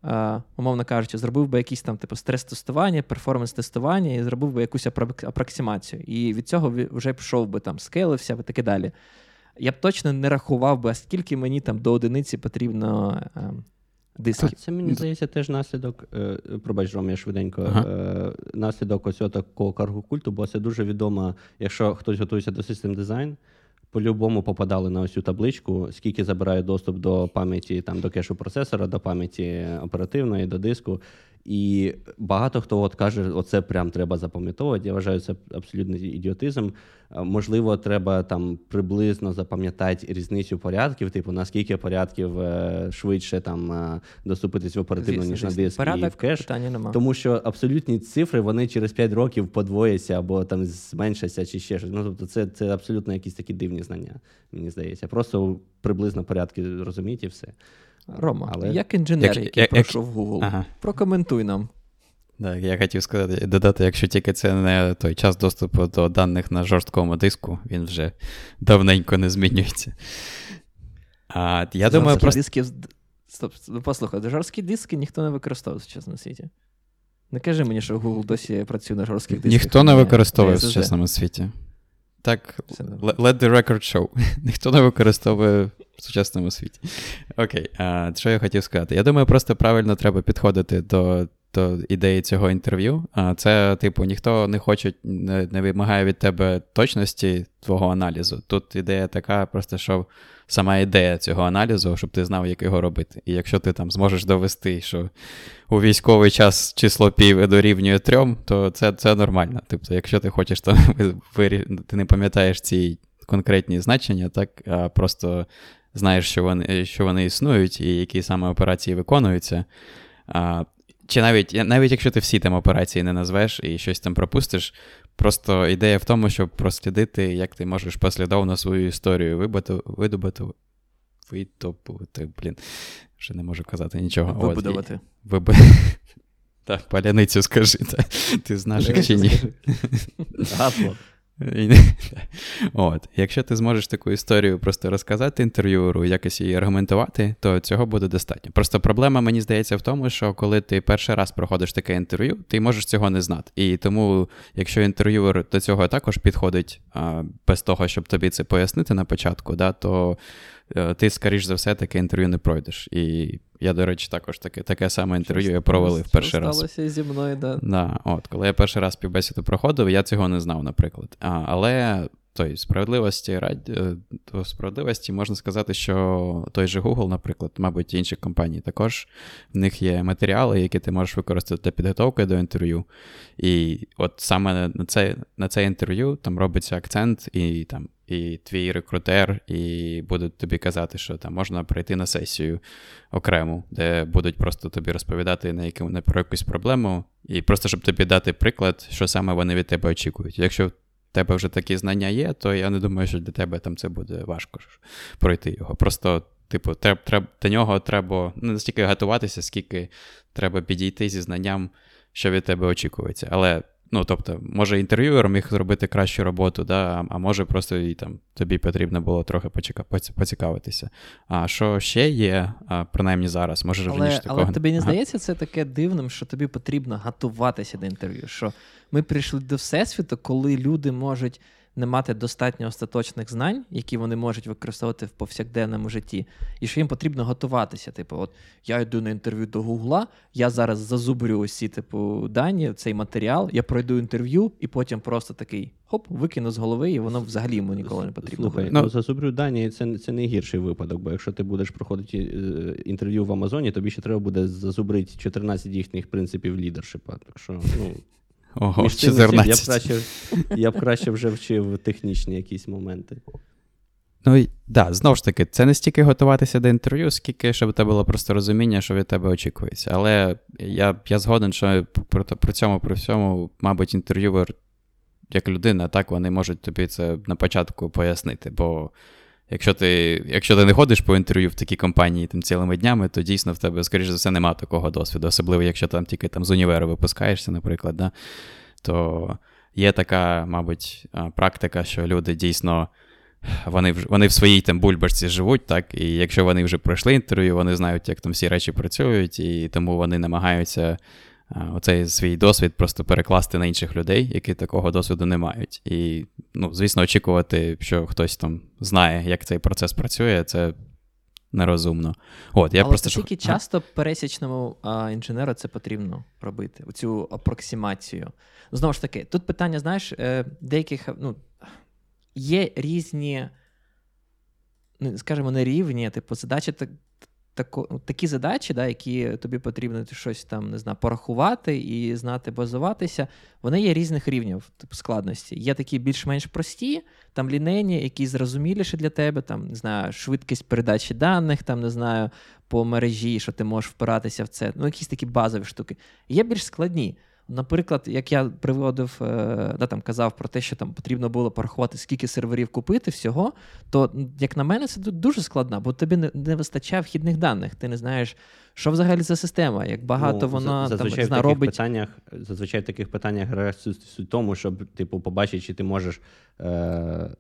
умовно кажучи, зробив би якісь там типу стрес-тестування, перформанс-тестування і зробив би якусь апроксимацію. І від цього вже пішов би там, скейлився і таке далі я б точно не рахував би, а скільки мені там до одиниці потрібно е, дисків. Це мені здається теж наслідок. Е, пробач, Ром, я швиденько. Ага. Е, наслідок ось такого каргокульту, бо це дуже відомо, якщо хтось готується до систем дизайн. По-любому попадали на ось цю табличку, скільки забирає доступ до пам'яті там до кешу процесора, до пам'яті оперативної, до диску. І багато хто от каже, оце прям треба запам'ятовувати. Я вважаю, це абсолютний ідіотизм. Е, можливо, треба там приблизно запам'ятати різницю порядків, типу наскільки порядків е, швидше там е, доступитись в оперативну, ніж на диск Порядок, і в кеш. Нема. Тому що абсолютні цифри вони через 5 років подвояться або там зменшаться, чи ще щось. Ну тобто, це це абсолютно якісь такі дивні знання, мені здається. Просто приблизно порядки розуміють і все. Рома, Але... як інженер, як, який як, пройшов як... Google, ага. прокоментуй нам. Так, я хотів сказати, додати, якщо тільки це не той час доступу до даних на жорсткому диску, він вже давненько не змінюється. А, я думаю, просто... диски... Стоп, послухай, жорсткі диски ніхто не використовує в сучасному світі. Не кажи мені, що Google досі працює на жорстких дисках. Ніхто не використовує в сучасному світі. Так, let the record show. *laughs* Ніхто не використовує в сучасному світі. Окей, а, що я хотів сказати? Я думаю, просто правильно треба підходити до до ідеї цього інтерв'ю. Це, типу, ніхто не хоче, не, вимагає від тебе точності твого аналізу. Тут ідея така, просто що сама ідея цього аналізу, щоб ти знав, як його робити. І якщо ти там зможеш довести, що у військовий час число пів дорівнює трьом, то це це нормально. Тобто, якщо ти хочеш, то *laughs* ти не пам'ятаєш ці конкретні значення, так а просто знаєш, що вони що вони існують і які саме операції виконуються. А, Чи навіть навіть якщо ти всі там операції не назвеш і щось там пропустиш, просто ідея в тому, щоб прослідити, як ти можеш послідовно свою історію видобути, видобути, блін, вже не можу казати нічого. Вибудувати. Виб... *laughs* Так, паляницю скажи, та. ти знаєш чи ні? *laughs* Гасло. *laughs* От, Якщо ти зможеш таку історію просто розказати інтерв'юеру, якось її аргументувати, то цього буде достатньо. Просто проблема, мені здається, в тому, що коли ти перший раз проходиш таке інтерв'ю, ти можеш цього не знати. І тому, якщо інтерв'юер до цього також підходить а, без того, щоб тобі це пояснити на початку, да, то ти, скоріш за все, таке інтерв'ю не пройдеш. І я, до речі, також таке таке саме інтерв'ю я провалив перший раз. сталося зі мною, да. Да, от, Коли я перший раз співбесіду проходив, я цього не знав, наприклад. А, Але той, справедливості до справедливості можна сказати, що той же Google, наприклад, мабуть, інші компанії також в них є матеріали, які ти можеш використати для підготовки до інтерв'ю. І от саме на це на це інтерв'ю там робиться акцент, і там і твій рекрутер, і будуть тобі казати, що там можна прийти на сесію окрему, де будуть просто тобі розповідати на яку, на про якусь проблему, і просто щоб тобі дати приклад, що саме вони від тебе очікують. Якщо в тебе вже такі знання є, то я не думаю, що для тебе там це буде важко пройти його. Просто. Типу, треб, треб, до нього треба не настільки готуватися, скільки треба підійти зі знанням, що від тебе очікується. Але Ну, тобто, може, інтерв'юер міг зробити кращу роботу, да, а може, просто і там тобі потрібно було трохи поцікавитися. А що ще є, принаймні зараз, може але, раніше такого. Але тобі не здається, це таке дивним, що тобі потрібно готуватися до інтерв'ю. Що ми прийшли до всесвіту, коли люди можуть не мати достатньо остаточних знань, які вони можуть використовувати в повсякденному житті, і що їм потрібно готуватися. Типу, от я йду на інтерв'ю до Гугла, я зараз зазубрю усі типу дані, цей матеріал, я пройду інтерв'ю, і потім просто такий хоп, викину з голови, і воно взагалі йому ніколи не потрібно. Слухай, ну, зазубрю дані, це це не гірший випадок, бо якщо ти будеш проходити е, інтерв'ю в Амазоні, тобі ще треба буде зазубрити 14 їхніх принципів лідершипа. Так що, ну. Ого, Між 14. Я б краще я б краще вже вчив технічні якісь моменти. Ну і да, знову ж таки, це не стільки готуватися до інтерв'ю, скільки щоб у тебе було просто розуміння, що від тебе очікується. Але я я згоден, що при, при цьому, при всьому, мабуть, інтерв'юер, як людина, так вони можуть тобі це на початку пояснити. Бо Якщо ти якщо ти не ходиш по інтерв'ю в такій компанії там цілими днями, то дійсно в тебе, скоріш за все, немає такого досвіду. Особливо, якщо там тільки там з універу випускаєшся, наприклад, да? то є така, мабуть, практика, що люди дійсно вони вони в своїй там бульбашці живуть, так, і якщо вони вже пройшли інтерв'ю, вони знають, як там всі речі працюють, і тому вони намагаються оцей свій досвід просто перекласти на інших людей, які такого досвіду не мають. І, ну, звісно, очікувати, що хтось там знає, як цей процес працює, це нерозумно. От, я Але просто тільки що... часто пересічному а, інженеру це потрібно робити, цю апроксимацію. Знову ж таки, тут питання, знаєш, е, деяких ну, є різні, ну, скажімо, не рівні, типу, задачі тако, ну, такі задачі, да, які тобі потрібно щось там не знаю, порахувати і знати базуватися, вони є різних рівнів типу, складності. Є такі більш-менш прості, там лінейні, які зрозуміліші для тебе, там не знаю, швидкість передачі даних, там не знаю, по мережі, що ти можеш впиратися в це. Ну, якісь такі базові штуки. Є більш складні. Наприклад, як я приводив, е, да, там казав про те, що там потрібно було порахувати, скільки серверів купити всього, то, як на мене, це дуже складно, бо тобі не, не вистачає вхідних даних. Ти не знаєш, що взагалі за система, як багато ну, вона зазвичай там, в робить. Питаннях, зазвичай в таких питаннях грає в тому, щоб типу, побачити, чи ти можеш е-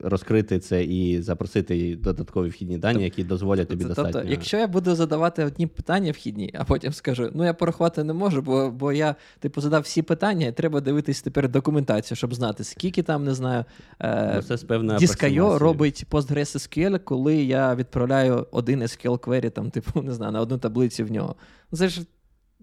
розкрити це і запросити додаткові вхідні дані, які дозволять тобі тобто. Якщо я буду задавати одні питання вхідні, а потім скажу, ну я порахувати не можу, бо бо я типу задав всі питання, і треба дивитись тепер документацію, щоб знати, скільки там не знаю. Е- Діскайо робить PostgreSQL, коли я відправляю один SQL query, там, типу, не знаю, на одну таблицю в нього. Це ж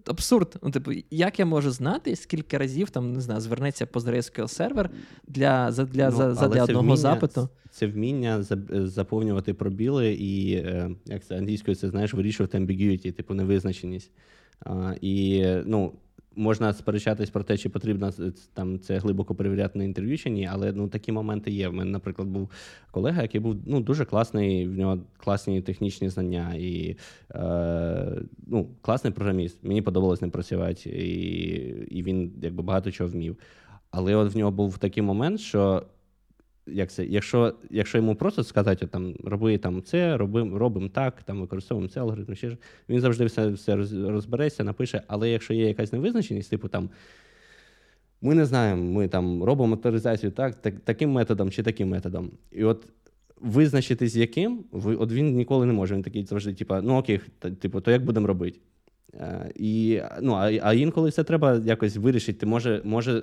абсурд. Ну, типу, як я можу знати, скільки разів там не знаю, звернеться PostgreSQL сервер для для, для, ну, за, для одного вміння, запиту? Це вміння заповнювати пробіли і е, як це англійською, це знаєш, вирішувати ambiguity, типу невизначеність. А, І ну, можна сперечатись про те, чи потрібно там це глибоко перевіряти на інтерв'ю чи ні, але ну такі моменти є. В мене, наприклад, був колега, який був ну дуже класний, в нього класні технічні знання і е, ну, класний програміст. Мені подобалось ним працювати, і, і він якби багато чого вмів. Але от в нього був такий момент, що як це, якщо якщо йому просто сказати, там, роби там це, робимо робимо так, там використовуємо це алгоритм, ще ж, він завжди все все розбереться, напише. Але якщо є якась невизначеність, типу там. Ми не знаємо, ми там робимо авторизацію так, так, таким методом чи таким методом. І от визначитись, яким, ви, от він ніколи не може. Він такий завжди, типу, ну окей, типу, то як будемо робити? Е, і, ну, А а інколи це треба якось вирішити. Може, може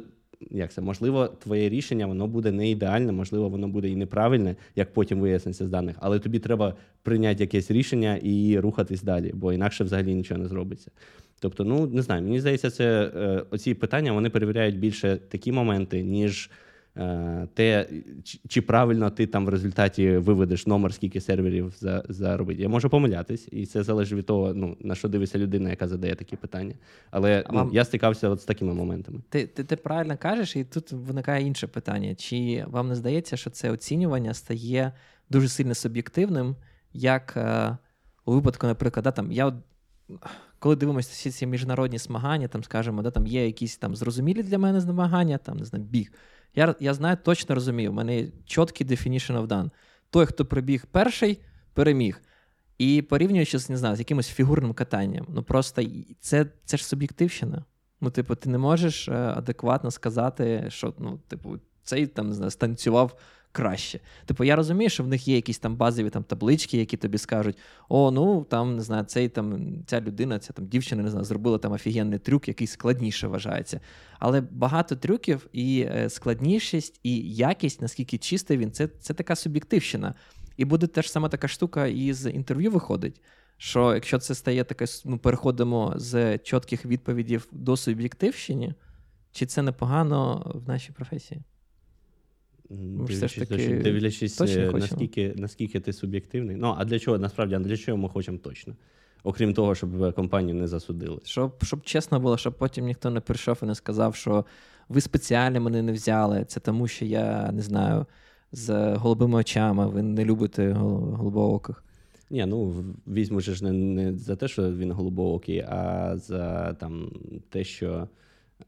як це, можливо, твоє рішення воно буде не ідеальне, можливо, воно буде і неправильне, як потім виясниться з даних, але тобі треба прийняти якесь рішення і рухатись далі, бо інакше взагалі нічого не зробиться. Тобто, ну не знаю, мені здається, це е, оці питання вони перевіряють більше такі моменти, ніж. Е, те, чи правильно ти там в результаті виведеш номер, скільки серверів за, заробить. Я можу помилятись, і це залежить від того, ну, на що дивиться людина, яка задає такі питання. Але ну, вам... я стикався от з такими моментами. Ти, ти ти, правильно кажеш, і тут виникає інше питання: чи вам не здається, що це оцінювання стає дуже сильно суб'єктивним, як е, у випадку, наприклад, да, там я. Коли дивимося всі ці міжнародні змагання, там, скажімо, да, там є якісь там зрозумілі для мене змагання, там, не знаю, біг. Я я знаю, точно розумію, в мене є чіткий definition of done. Той, хто прибіг перший, переміг. І порівнюючи не знаю, з якимось фігурним катанням. Ну просто це це ж суб'єктивщина. Ну, типу, ти не можеш е, адекватно сказати, що ну, типу, цей там не знаю, станцював краще. Типу, я розумію, що в них є якісь там базові там таблички, які тобі скажуть: о, ну там не знаю, цей там ця людина, ця там дівчина не знаю, зробила там офігенний трюк, який складніше вважається. Але багато трюків і е, складнішість, і якість, наскільки чистий він, це, це така суб'єктивщина. І буде теж сама така штука і з інтерв'ю виходить. Що якщо це стає таке, ми переходимо з чітких відповідей до суб'єктивщини, чи це непогано в нашій професії? Дивлячись, таки дивлячись е, наскільки наскільки ти суб'єктивний. Ну, а для чого насправді а для чого ми хочемо точно? Окрім того, щоб компанію не засудили. Щоб щоб чесно було, щоб потім ніхто не прийшов і не сказав, що ви спеціально мене не взяли. Це тому, що я не знаю, з голубими очами, ви не любите голубооких. Ні, ну візьму ж не, не за те, що він голубоокий, а за там те, що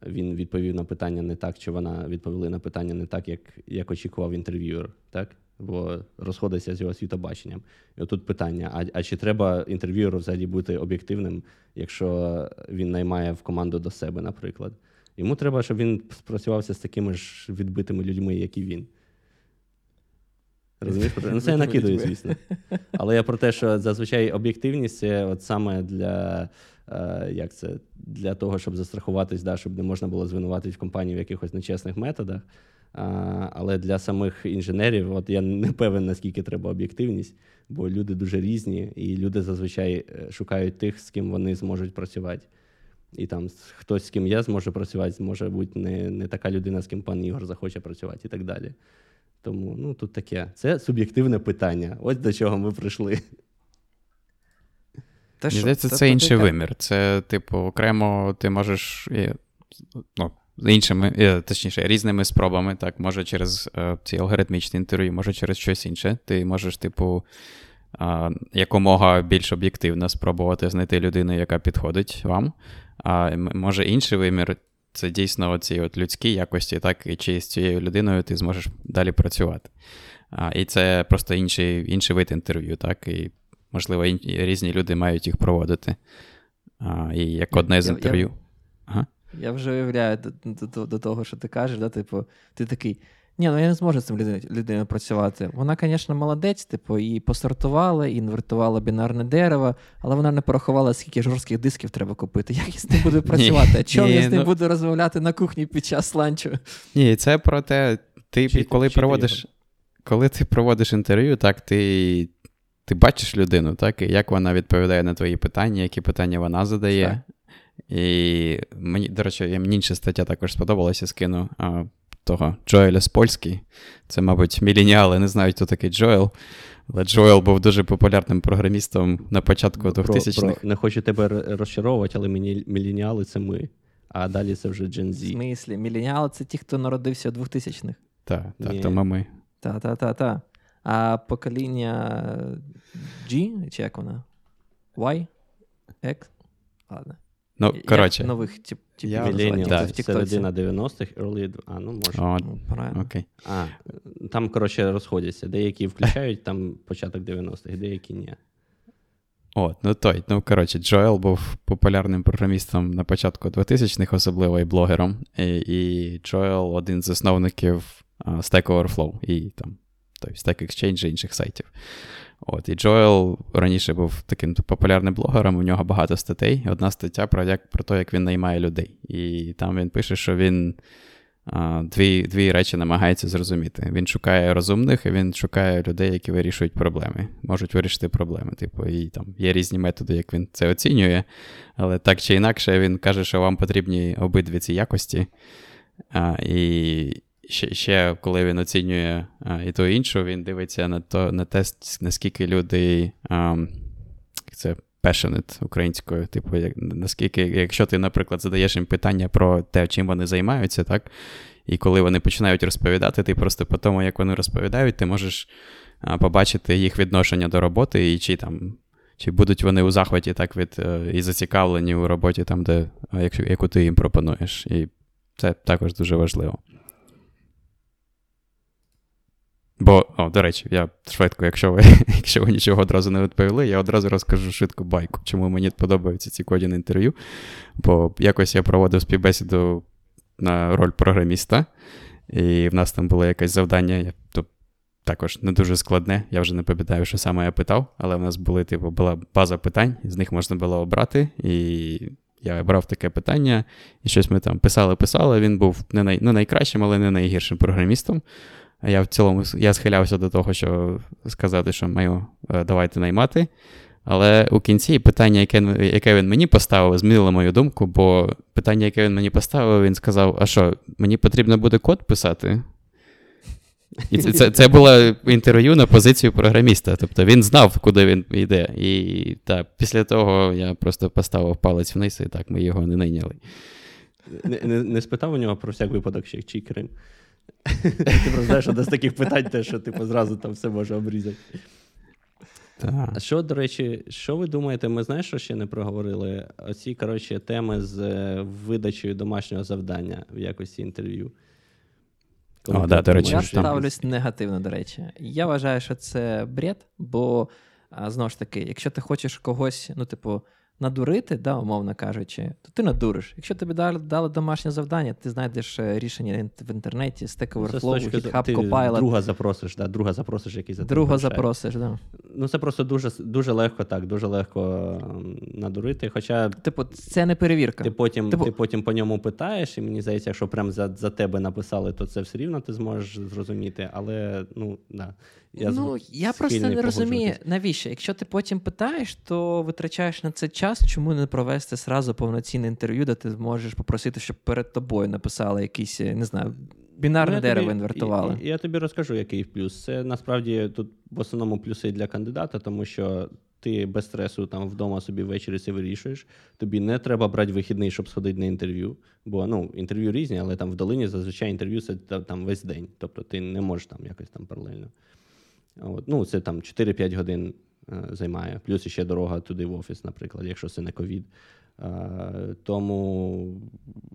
він відповів на питання не так, чи вона відповіли на питання не так, як як очікував інтерв'юер, так? Бо розходиться з його світобаченням. І отут питання: а а чи треба інтерв'юеру взагалі бути об'єктивним, якщо він наймає в команду до себе, наприклад? Йому треба, щоб він спрацювався з такими ж відбитими людьми, як і він. Розумієш? Ну, це я накидую, звісно. Але я про те, що зазвичай об'єктивність це от саме для Е, як це для того, щоб застрахуватись, да, щоб не можна було звинуватити в компанії в якихось нечесних методах. Але для самих інженерів, от я не певен, наскільки треба об'єктивність, бо люди дуже різні, і люди зазвичай е, шукають тих, з ким вони зможуть працювати. І там хтось, з ким я зможу працювати, може бути не не така людина, з ким пан Ігор захоче працювати, і так далі. Тому ну, тут таке. Це суб'єктивне питання. Ось до чого ми прийшли. Та Мені здається, це, це інший вимір. Це, типу, окремо ти можеш ну, іншими, точніше, різними спробами, так, може через е, ці алгоритмічні інтерв'ю, може через щось інше. Ти можеш, типу, якомога більш об'єктивно спробувати знайти людину, яка підходить вам. А може інший вимір. Це дійсно оці от людські якості, так, і чи з цією людиною ти зможеш далі працювати. А, І це просто інший інший вид інтерв'ю, так, і можливо, різні люди мають їх проводити. А, І як одне з інтерв'ю. Я, ага. я вже уявляю до, до до, того, що ти кажеш, да, типу, ти такий. Ні, ну я не зможу з цим людиною працювати. Вона, звісно, молодець, типу, і посортувала, і інвертувала бінарне дерево, але вона не порахувала, скільки жорстких дисків треба купити. Як я з ним буду *laughs* працювати? А чому я з ним ну... буду розмовляти на кухні під час ланчу? Ні, це про те, ти чи, коли чи проводиш. Коли ти проводиш інтерв'ю, так ти ти бачиш людину, так, і як вона відповідає на твої питання, які питання вона задає. Так. І мені, до речі, мені інша стаття також сподобалася, скину а, того Джоеля з Польський. Це, мабуть, міленіали не знають, хто такий Джоел. Але Джоел був дуже популярним програмістом на початку 2000-х. Не хочу тебе розчаровувати, але міленіали це ми. А далі це вже Gen Z. В смислі, міленіали це ті, хто народився у 2000-х. Так, так, то ми. Так, так, так, так. А покоління G, чи як вона? Y? X? Ладно. Ну, коротше. Нових тип, типів. Millennial, да. середина 90-х, early... А, ну, може. О, ну, правильно. Окей. А, там, коротше, розходяться. Деякі включають там початок 90-х, деякі ні. От, ну той. Ну, коротше, Джоел був популярним програмістом на початку 2000-х, особливо і блогером. І, і Джоел один з засновників uh, Stack Overflow. І там тобто Stack Exchange і інших сайтів. От, І Джоел раніше був таким популярним блогером, у нього багато статей. Одна стаття про як, про те, як він наймає людей. І там він пише, що він а, дві дві речі намагається зрозуміти. Він шукає розумних, і він шукає людей, які вирішують проблеми, можуть вирішити проблеми. Типу, і там є різні методи, як він це оцінює. Але так чи інакше, він каже, що вам потрібні обидві ці якості. А, І ще, ще коли він оцінює а, і ту іншу, він дивиться на то, на те, наскільки люди а, це passionate українською. Типу, як, наскільки, якщо ти, наприклад, задаєш їм питання про те, чим вони займаються, так? І коли вони починають розповідати, ти просто по тому, як вони розповідають, ти можеш побачити їх відношення до роботи, і чи там. Чи будуть вони у захваті так від е, і зацікавлені у роботі, там, де, яку ти їм пропонуєш. І це також дуже важливо. Бо, о, до речі, я швидко, якщо ви *laughs* якщо ви нічого одразу не відповіли, я одразу розкажу швидку байку, чому мені подобаються ці кодін інтерв'ю. Бо якось я проводив співбесіду на роль програміста, і в нас там було якесь завдання, то також не дуже складне. Я вже не пам'ятаю, що саме я питав, але в нас були, типу, була база питань, з них можна було обрати. І я брав таке питання, і щось ми там писали-писали. Він був не най, ну, найкращим, але не найгіршим програмістом. Я в цілому я схилявся до того, що сказати, що маю е, давайте наймати. Але у кінці питання, яке яке він мені поставив, змінило мою думку, бо питання, яке він мені поставив, він сказав: А що, мені потрібно буде код писати? І це це, це було інтерв'ю на позицію програміста. Тобто він знав, куди він йде. І так, після того я просто поставив палець вниз, і так ми його не найняли. Не не, не спитав у нього про всяк випадок ще чий Крим. *laughs* Ти просто знаєш, одне з таких питань, те, що типу, зразу там все може обрізати. Так. А що, до речі, що ви думаєте, ми знаєш, що ще не проговорили? Оці, коротше, теми з е, видачею домашнього завдання в якості інтерв'ю. О, да, до речі, Я там- ставлюсь негативно, до речі. Я вважаю, що це бред, бо а, знову ж таки, якщо ти хочеш когось, ну, типу, надурити, да, умовно кажучи, то ти надуриш. Якщо тобі дали, дали домашнє завдання, ти знайдеш е, рішення в інтернеті, Stack Overflow, GitHub, Copilot. Друга запросиш, да, друга запросиш, який за Друга запросиш, да. Ну, це просто дуже, дуже легко так, дуже легко надурити. Хоча Типу, це не перевірка. ти потім, Типу- ти потім по ньому питаєш, і мені здається, якщо прям за, за тебе написали, то це все рівно ти зможеш зрозуміти. Але ну да. Я ну, я просто не розумію, навіщо. Якщо ти потім питаєш, то витрачаєш на це час, чому не провести сразу повноцінне інтерв'ю, де ти зможеш попросити, щоб перед тобою написали якісь, е, не знаю, бінарне Ну, дерево тобі- інвертували. і Я тобі розкажу, який плюс. Це насправді тут в основному плюси для кандидата, тому що ти без стресу там вдома собі ввечері це вирішуєш. Тобі не треба брати вихідний, щоб сходити на інтерв'ю. Бо ну, інтерв'ю різні, але там в долині зазвичай інтерв'ю це там весь день. Тобто ти не можеш там якось там паралельно. От, ну, це там 4-5 годин е, займає, плюс ще дорога туди в офіс, наприклад, якщо це не ковід. Е, тому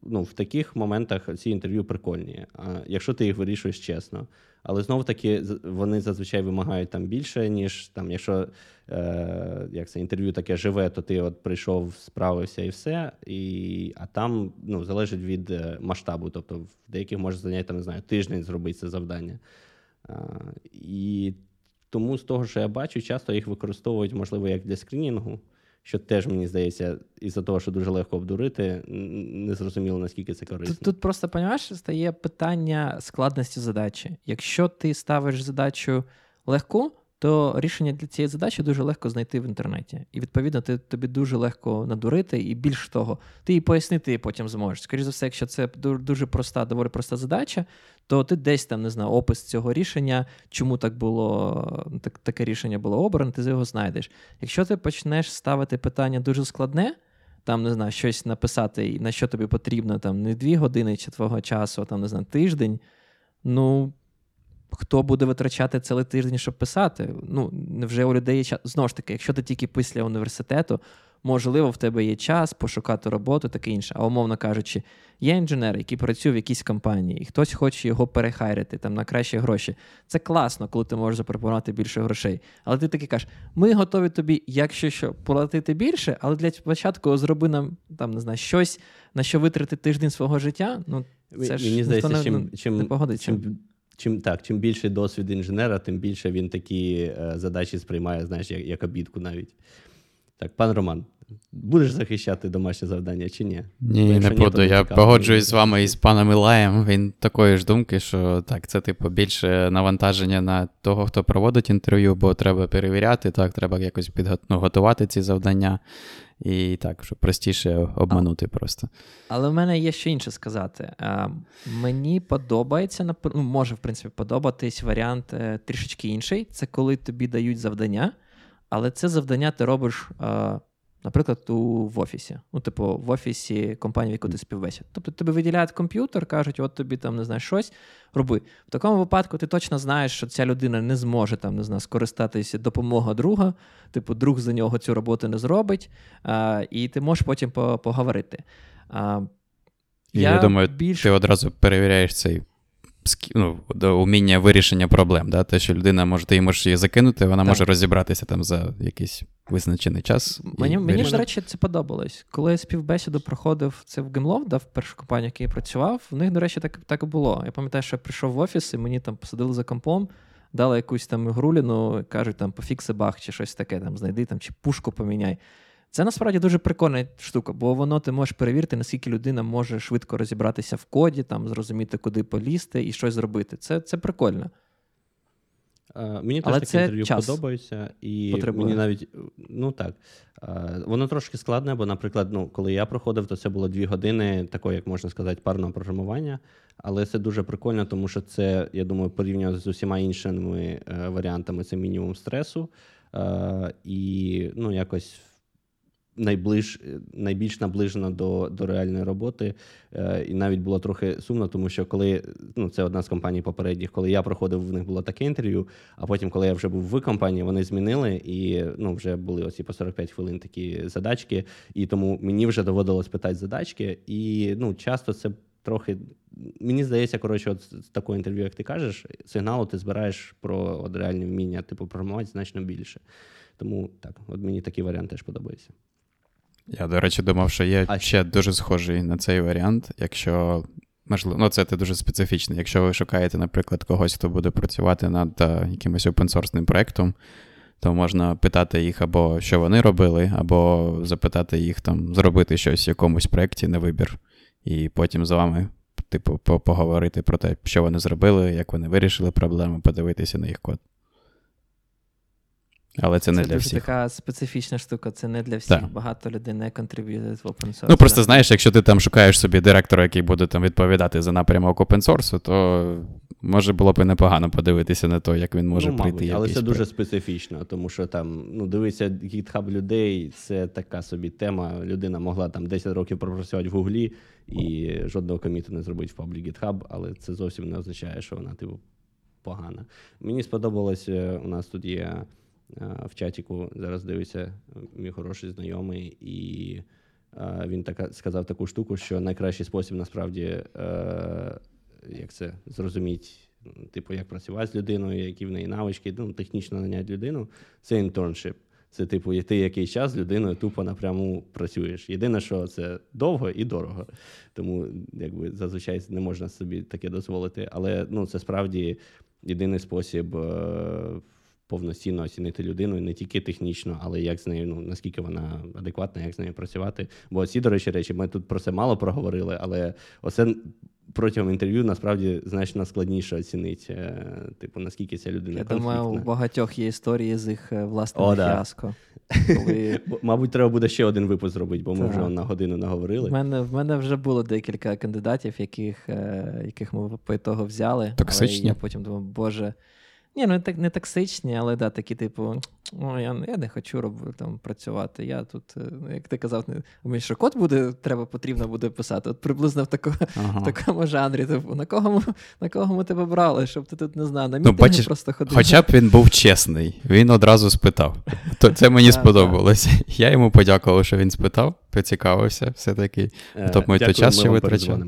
ну, в таких моментах ці інтерв'ю прикольні, а якщо ти їх вирішуєш чесно. Але знов таки вони зазвичай вимагають там більше, ніж там, якщо е, як це інтерв'ю таке живе, то ти от прийшов, справився і все. І, а там ну, залежить від е, масштабу. Тобто в деяких може зайняти, там, не знаю, тиждень зробити це завдання. А, і тому з того, що я бачу, часто їх використовують, можливо, як для скринінгу, що теж мені здається, із-за того, що дуже легко обдурити, не зрозуміло, наскільки це корисно. Тут, тут просто, понімаєш, стає питання складності задачі. Якщо ти ставиш задачу легку, то рішення для цієї задачі дуже легко знайти в інтернеті. І відповідно ти, тобі дуже легко надурити, і більш того, ти і пояснити потім зможеш. Скоріше за все, якщо це дуже проста, доволі проста задача, то ти десь там не знаю, опис цього рішення, чому так було, так, таке рішення було обране, ти його знайдеш. Якщо ти почнеш ставити питання дуже складне, там, не знаю, щось написати, на що тобі потрібно, там не дві години чи твого часу, а там, не знаю, тиждень. Ну, хто буде витрачати цілий тиждень, щоб писати? Ну, невже у людей є час. Знову ж таки, якщо ти тільки після університету, можливо, в тебе є час пошукати роботу, таке інше. А умовно кажучи, є інженер, який працює в якійсь компанії, і хтось хоче його перехайрити там на кращі гроші. Це класно, коли ти можеш запропонувати більше грошей. Але ти такий кажеш, ми готові тобі, якщо що, платити більше, але для початку зроби нам там не знаю, щось, на що витратити тиждень свого життя. Ну, це ж Мені здається, не- чим, не чим, погодиться. чим, чим, так, чим більший досвід інженера, тим більше він такі е, задачі сприймає, знаєш, як, як обідку навіть. Так, пан Роман, будеш захищати домашнє завдання чи ні? Ні, якщо не буду. то Я цікаво. погоджуюсь з вами і з паном Ілаєм. Він такої ж думки, що так, це типу більше навантаження на того, хто проводить інтерв'ю, бо треба перевіряти, так, треба якось підго... ну, ці завдання. І так, щоб простіше обманути просто. Але в мене є ще інше сказати. Е, Мені подобається, ну, може, в принципі, подобатись варіант е, трішечки інший. Це коли тобі дають завдання, але це завдання ти робиш, е, наприклад, у, в офісі. Ну, типу, в офісі компанії, в яку ти співбесід. Тобто тобі виділяють комп'ютер, кажуть, от тобі там не знаю, щось роби. В такому випадку ти точно знаєш, що ця людина не зможе там, не знаю, скористатися допомогою друга. Типу, друг за нього цю роботу не зробить, е, і ти можеш потім поговорити. А, І я думаю, більш... Ти одразу перевіряєш цей ну, до уміння вирішення проблем. Да? Те, що людина може, ти її можеш її закинути, вона так. може розібратися там за якийсь визначений час. Мені, мені до речі, це подобалось. Коли я співбесіду проходив це в Гемлов, да, в першу компанію, якій я працював, в них, до речі, так так і було. Я пам'ятаю, що я прийшов в офіс, і мені там посадили за компом, дали якусь там груліну, кажуть, там пофікси бах чи щось таке, там знайди там, чи пушку поміняй. Це насправді дуже прикольна штука, бо воно ти можеш перевірити, наскільки людина може швидко розібратися в коді, там зрозуміти, куди полізти і щось зробити. Це це прикольно. А, мені теж таке інтерв'ю час подобається, і потребує. мені навіть ну так. А, воно трошки складне, бо, наприклад, ну, коли я проходив, то це було дві години такого, як можна сказати, парного програмування. Але це дуже прикольно, тому що це, я думаю, порівняно з усіма іншими е, варіантами, це мінімум стресу. Е, і ну, якось найближ, найбільш наближена до до реальної роботи. Е, І навіть було трохи сумно, тому що коли ну це одна з компаній попередніх, коли я проходив, в них було таке інтерв'ю. А потім, коли я вже був в компанії, вони змінили і ну вже були оці по 45 хвилин такі задачки. І тому мені вже доводилось питати задачки. І ну часто це. Трохи мені здається, коротше, от з такого інтерв'ю, як ти кажеш, сигналу ти збираєш про от реальне вміння, типу, програмувати значно більше. Тому так, от мені такий варіант теж подобається. Я, до речі, думав, що є а ще дуже схожий на цей варіант, якщо. Можливо, ну це дуже специфічно. Якщо ви шукаєте, наприклад, когось, хто буде працювати над е, якимось опенсорсним проєктом, то можна питати їх або що вони робили, або запитати їх там зробити щось в якомусь проєкті на вибір, і потім з вами, типу, поговорити про те, що вони зробили, як вони вирішили проблему, подивитися на їх код. Але це, це не для всіх. Це така специфічна штука, це не для всіх. Так. Багато людей не контриб'юють в open source. Ну просто знаєш, якщо ти там шукаєш собі директора, який буде там відповідати за напрямок open source, то може було б і непогано подивитися на те, як він може ну, прийти. Мабуть, але це дуже специфічно, тому що там, ну, дивися, GitHub людей це така собі тема. Людина могла там 10 років пропрацювати в Гуглі і жодного коміту не зробити в паблі GitHub, але це зовсім не означає, що вона типу погана. Мені сподобалось, е, у нас тут є. В чатіку зараз дивиться мій хороший знайомий, і він така сказав таку штуку, що найкращий спосіб насправді е, як це зрозуміти, типу, як працювати з людиною, які в неї навички, ну, технічно наняти людину, це інтерншип. Це, типу, ти який час з людиною тупо напряму працюєш. Єдине, що це довго і дорого. Тому якби зазвичай не можна собі таке дозволити. Але ну, це справді єдиний спосіб. Повноцінно оцінити людину не тільки технічно, але як з нею, ну наскільки вона адекватна, як з нею працювати. Бо ці, до речі, речі, ми тут про це мало проговорили, але оце. Протягом інтерв'ю насправді значно складніше оцінити, е, типу, наскільки ця людина. Я конфліктна. думаю, у багатьох є історії з їх е, власним фіаско. Коли... *laughs* Мабуть, треба буде ще один випуск зробити, бо ми так. вже на годину наговорили. В мене в мене вже було декілька кандидатів, яких е, яких ми по того взяли. Токсичні. Але я потім думав, боже. Ні, ну не токсичні, але да, такі, типу, о, я я не хочу робити, там, працювати. Я тут, е, ну, як ти казав, не що код буде, треба потрібно буде писати. От приблизно в такому ага. в такому жанрі. Типу, на кого ми, на кого ми тебе брали, щоб ти тут не знав, на ну, бачиш, просто ходив. Хоча б він був чесний, він одразу спитав. То Це мені сподобалось. Я йому подякував, що він спитав, поцікавився, все-таки. Тобто ми той час ще витрачали.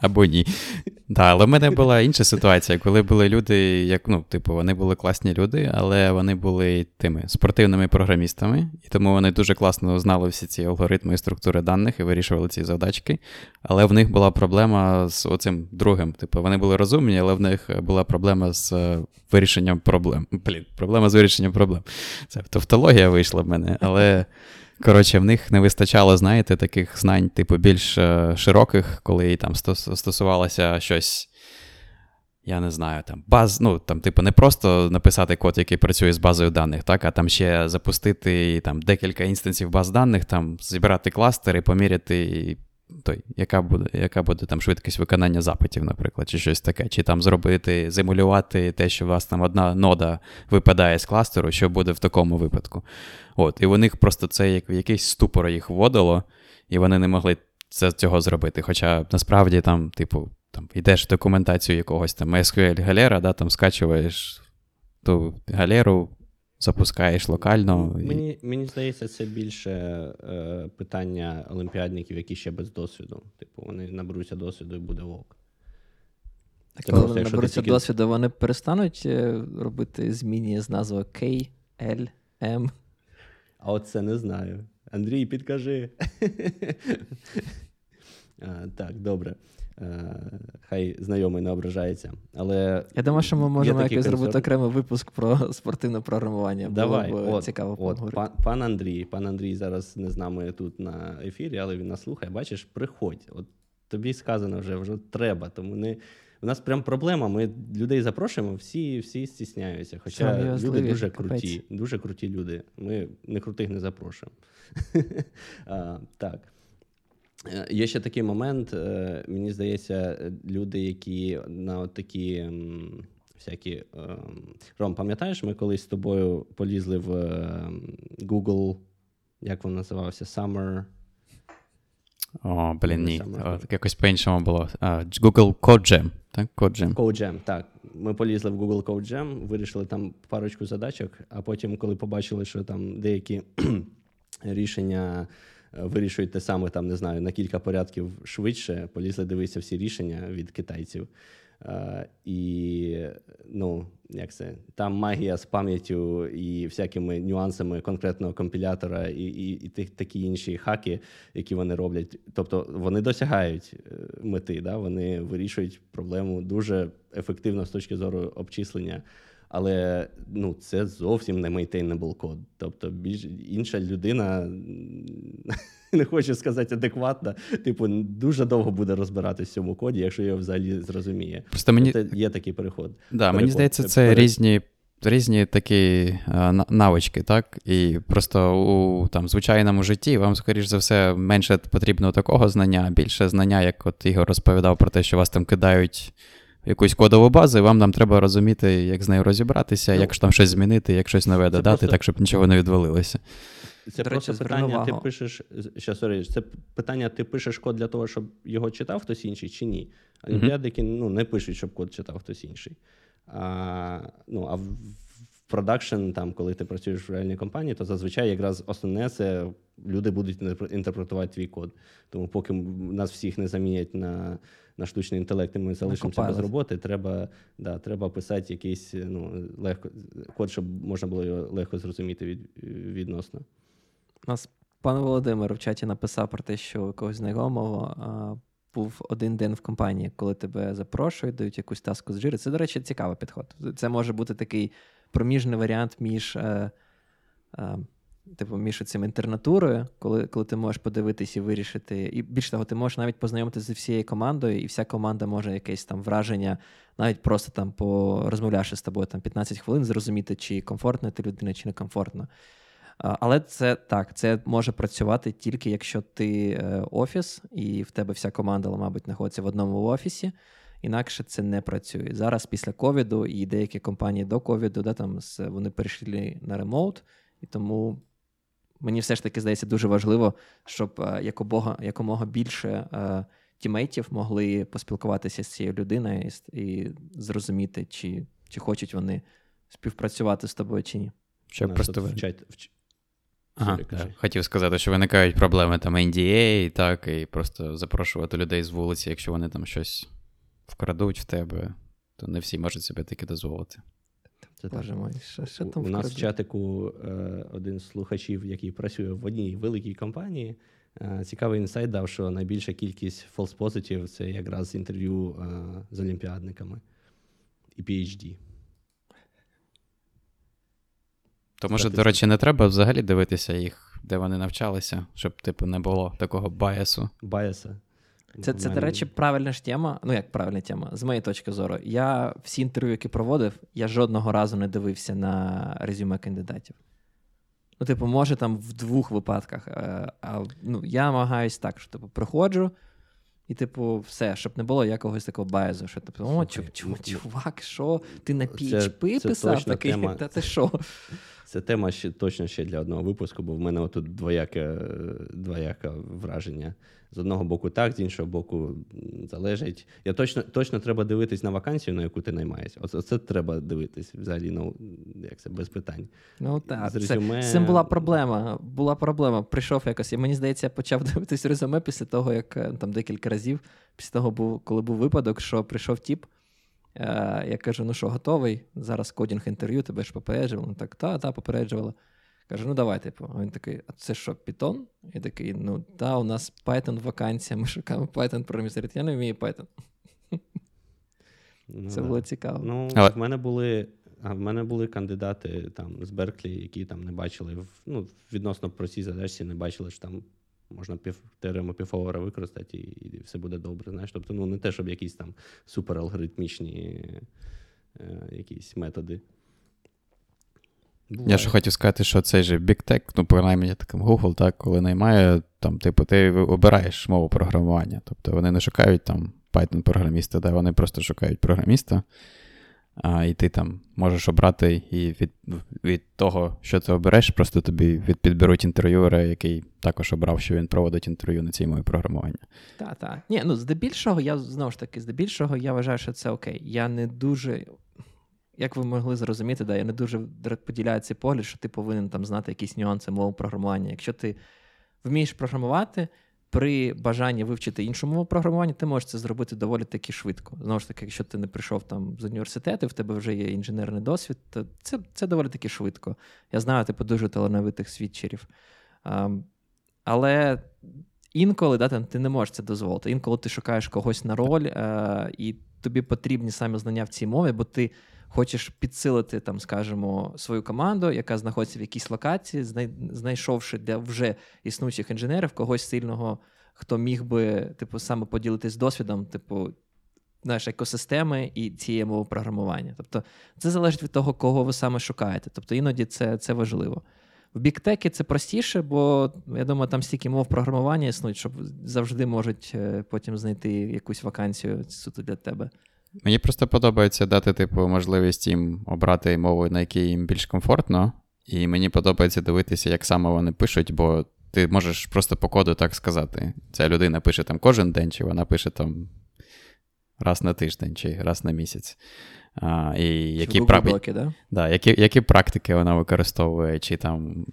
Або ні. Так, але в мене була інша ситуація, коли були люди, як ну, типу, вони були класні люди, але вони були тими спортивними програмістами, і тому вони дуже класно знали всі ці алгоритми і структури даних і вирішували ці задачки. Але в них була проблема з оцим другим. Типу, вони були розумні, але в них була проблема з е, вирішенням проблем. Блін, проблема з вирішенням проблем. Це тавтологія вийшла в мене, але. Коротше, в них не вистачало, знаєте, таких знань, типу, більш е, широких, коли там стосувалося щось. Я не знаю, там баз, ну там, типу, не просто написати код, який працює з базою даних, так, а там ще запустити там декілька інстансів баз даних, там зібрати кластери, поміряти той, яка буде яка буде там швидкість виконання запитів, наприклад, чи щось таке, чи там зробити, зимулювати те, що у вас там одна нода випадає з кластеру, що буде в такому випадку. От, І у них просто це як якийсь ступор їх вводило, і вони не могли це, цього зробити. Хоча насправді там, типу, там йдеш в документацію якогось там SQL галера, да, там скачуєш ту галеру, запускаєш локально. І... Мені мені здається, це більше е, питання олімпіадників, які ще без досвіду. Типу, вони наберуться досвіду і буде вок. А коли вони наберуться тільки... досвіду, вони перестануть е, робити зміни з назвою K, L, M. А от це не знаю. Андрій, підкажи. *laughs* а, Так, добре. Е, хай знайомий не ображається. Але Я думаю, що ми можемо якось зробити окремий випуск про *laughs* спортивне програмування. Давай, Було б от, цікаво от, пан, пан Андрій. Пан Андрій зараз не з нами тут на ефірі, але він нас слухає. Бачиш, приходь. От тобі сказано вже, вже треба. Тому не. У нас прям проблема. Ми людей запрошуємо, всі всі стісняються. Хоча люди дуже круті, дуже круті люди. Ми не крутих не запрошуємо. *laughs* а, Так. Е, є ще такий момент, е, мені здається, люди, які на такі всякі. Ем, Ром, пам'ятаєш, ми колись з тобою полізли в Google, як він називався? Summer. О, блін, ні. О, якось по-іншому було. Google CodeGem, так? CodeGem. CodeGem, так. Ми полізли в Google CodeGem, вирішили там парочку задачок, а потім, коли побачили, що там деякі *clears throat* рішення вирішують те саме, там не знаю, на кілька порядків швидше, полізли дивитися всі рішення від китайців. Uh, і ну, як це, там магія з пам'яттю і всякими нюансами конкретного компілятора, і і, і тих, такі інші хаки, які вони роблять. Тобто вони досягають е, мети, да? вони вирішують проблему дуже ефективно з точки зору обчислення. Але ну, це зовсім не maintainable код. Тобто, більш інша людина *laughs* не хочу сказати адекватна, типу, дуже довго буде розбиратися в цьому коді, якщо його взагалі зрозуміє. Просто мені... Тобто є такий переход. Да, переход. Мені здається, це Перед... різні. Різні такі а, навички, так? І просто у там, звичайному житті вам, скоріш за все, менше потрібно такого знання, більше знання, як от Ігор розповідав про те, що вас там кидають якусь кодову базу, і вам там треба розуміти, як з нею розібратися, ну, як там щось змінити, як щось нове додати, просто... так, щоб нічого не відвалилося. Це До просто речі, питання, ти пишеш. Що, sorry, це питання, ти пишеш код для того, щоб його читав хтось інший, чи ні? Олімпіадики mm-hmm. ну, не пишуть, щоб код читав хтось інший. А ну, а в продакшн, там, коли ти працюєш в реальній компанії, то зазвичай якраз основне це люди будуть інтерпретувати твій код. Тому поки нас всіх не замінять на на штучний інтелект, і ми залишимося без роботи, треба да, треба писати якийсь ну, легко код, щоб можна було його легко зрозуміти від, відносно. Нас пан Володимир в чаті написав про те, що у когось знайомого а, був один день в компанії, коли тебе запрошують, дають якусь таску з жири. Це, до речі, цікавий підход. Це може бути такий проміжний варіант між. Е, е, Типу, між цим інтернатурою, коли коли ти можеш подивитись і вирішити. І більш того, ти можеш навіть познайомитися з всією командою, і вся команда може якесь там враження, навіть просто там порозмовлявши з тобою там 15 хвилин, зрозуміти, чи комфортно ти людина, чи не комфортно. Але це так, це може працювати тільки якщо ти е, офіс, і в тебе вся команда, мабуть, знаходиться в одному офісі. Інакше це не працює. Зараз після ковіду і деякі компанії до ковіду, да, там вони перейшли на ремоут, і тому мені все ж таки здається дуже важливо, щоб е, якомога, якомога більше е, тімейтів могли поспілкуватися з цією людиною і, і зрозуміти, чи, чи хочуть вони співпрацювати з тобою чи ні. Щоб просто вчать. Вч... Ага, так. Хотів сказати, що виникають проблеми там NDA, так, і просто запрошувати людей з вулиці, якщо вони там щось вкрадуть в тебе, то не всі можуть собі таке дозволити. Це Боже мой, що, що там У нас в чатику е, один з слухачів, який працює в одній великій компанії, е, цікавий інсайт дав, що найбільша кількість false positive – це якраз інтерв'ю е, з олімпіадниками і PhD. То, може, до речі, не треба взагалі дивитися їх, де вони навчалися, щоб, типу, не було такого баясу. Баяса. Це, це, до речі, правильна ж тема. Ну, як правильна тема, з моєї точки зору. Я всі інтерв'ю, які проводив, я жодного разу не дивився на резюме кандидатів. Ну, типу, може, там в двох випадках. Е, а ну, я намагаюсь так, що типу, приходжу, і, типу, все, щоб не було якогось такого байзу, що типу, о, чув, чув, чувак, що ти на PHP це, писав це такий, тема. та ти що? Це тема ще точно ще для одного випуску, бо в мене отут двояке двояке враження. З одного боку, так, з іншого боку, залежить. Я точно точно треба дивитись на вакансію, на яку ти наймаєшся. Оце, оце треба дивитись взагалі, ну як це без питань. Ну так, з резюме... це, цим була проблема. Була проблема. Прийшов якось. І мені здається, я почав *laughs* дивитись резюме після того, як е, там декілька разів, після того був, коли був випадок, що прийшов тіп Е, Я кажу: ну що, готовий? Зараз кодінг інтерв'ю, тебе ж попереджували. Ну так, та, та, попереджувала. Кажу, ну давай, типу. А він такий, а це що, Python? І такий, ну та, у нас Python вакансія, ми шукаємо Python програміста. Я не вмію Python. Ну, Це да. було цікаво. Ну, Але- в мене були. А в мене були кандидати там з Берклі, які там не бачили в- ну, відносно простій задачці, не бачили, що там можна пів теорему півовера використати, і, і все буде добре. Знаєш, тобто, ну не те, щоб якісь там супералгоритмічні е, якісь методи. Я Буває. ще хотів сказати, що цей же Big Tech, ну, принаймні таким Google, так, коли наймає, там, типу, ти обираєш мову програмування. Тобто вони не шукають там Python-програміста, да, вони просто шукають програміста, а, і ти там можеш обрати і від, від того, що ти обереш, просто тобі від, підберуть інтерв'юера, який також обрав, що він проводить інтерв'ю на цій мові програмування. Так, так. Ні, ну здебільшого, я знову ж таки, здебільшого, я вважаю, що це окей. Я не дуже. Як ви могли зрозуміти, да, я не дуже поділяю цей погляд, що ти повинен там знати якісь нюанси мови програмування. Якщо ти вмієш програмувати, при бажанні вивчити іншу мову програмування, ти можеш це зробити доволі таки швидко. Знову ж таки, якщо ти не прийшов там з університету, в тебе вже є інженерний досвід, то це, це доволі таки швидко. Я знаю, типу, дуже талановитих свідчерів. А, але інколи да, ти не можеш це дозволити. Інколи ти шукаєш когось на роль, е, і тобі потрібні саме знання в цій мові, бо ти хочеш підсилити, там, скажімо, свою команду, яка знаходиться в якійсь локації, знайшовши для вже існуючих інженерів когось сильного, хто міг би, типу, саме поділитись досвідом, типу. Знаєш, екосистеми і цієї мови програмування. Тобто це залежить від того, кого ви саме шукаєте. Тобто іноді це це важливо. В біктекі це простіше, бо я думаю, там стільки мов програмування існують, щоб завжди можуть е, потім знайти якусь вакансію суто для тебе. Мені просто подобається дати, типу, можливість їм обрати мову, на якій їм більш комфортно, і мені подобається дивитися, як саме вони пишуть, бо ти можеш просто по коду так сказати. Ця людина пише там кожен день, чи вона пише там раз на тиждень, чи раз на місяць. А, і які, прак... Доки, да? да, які, які практики вона використовує, чи там.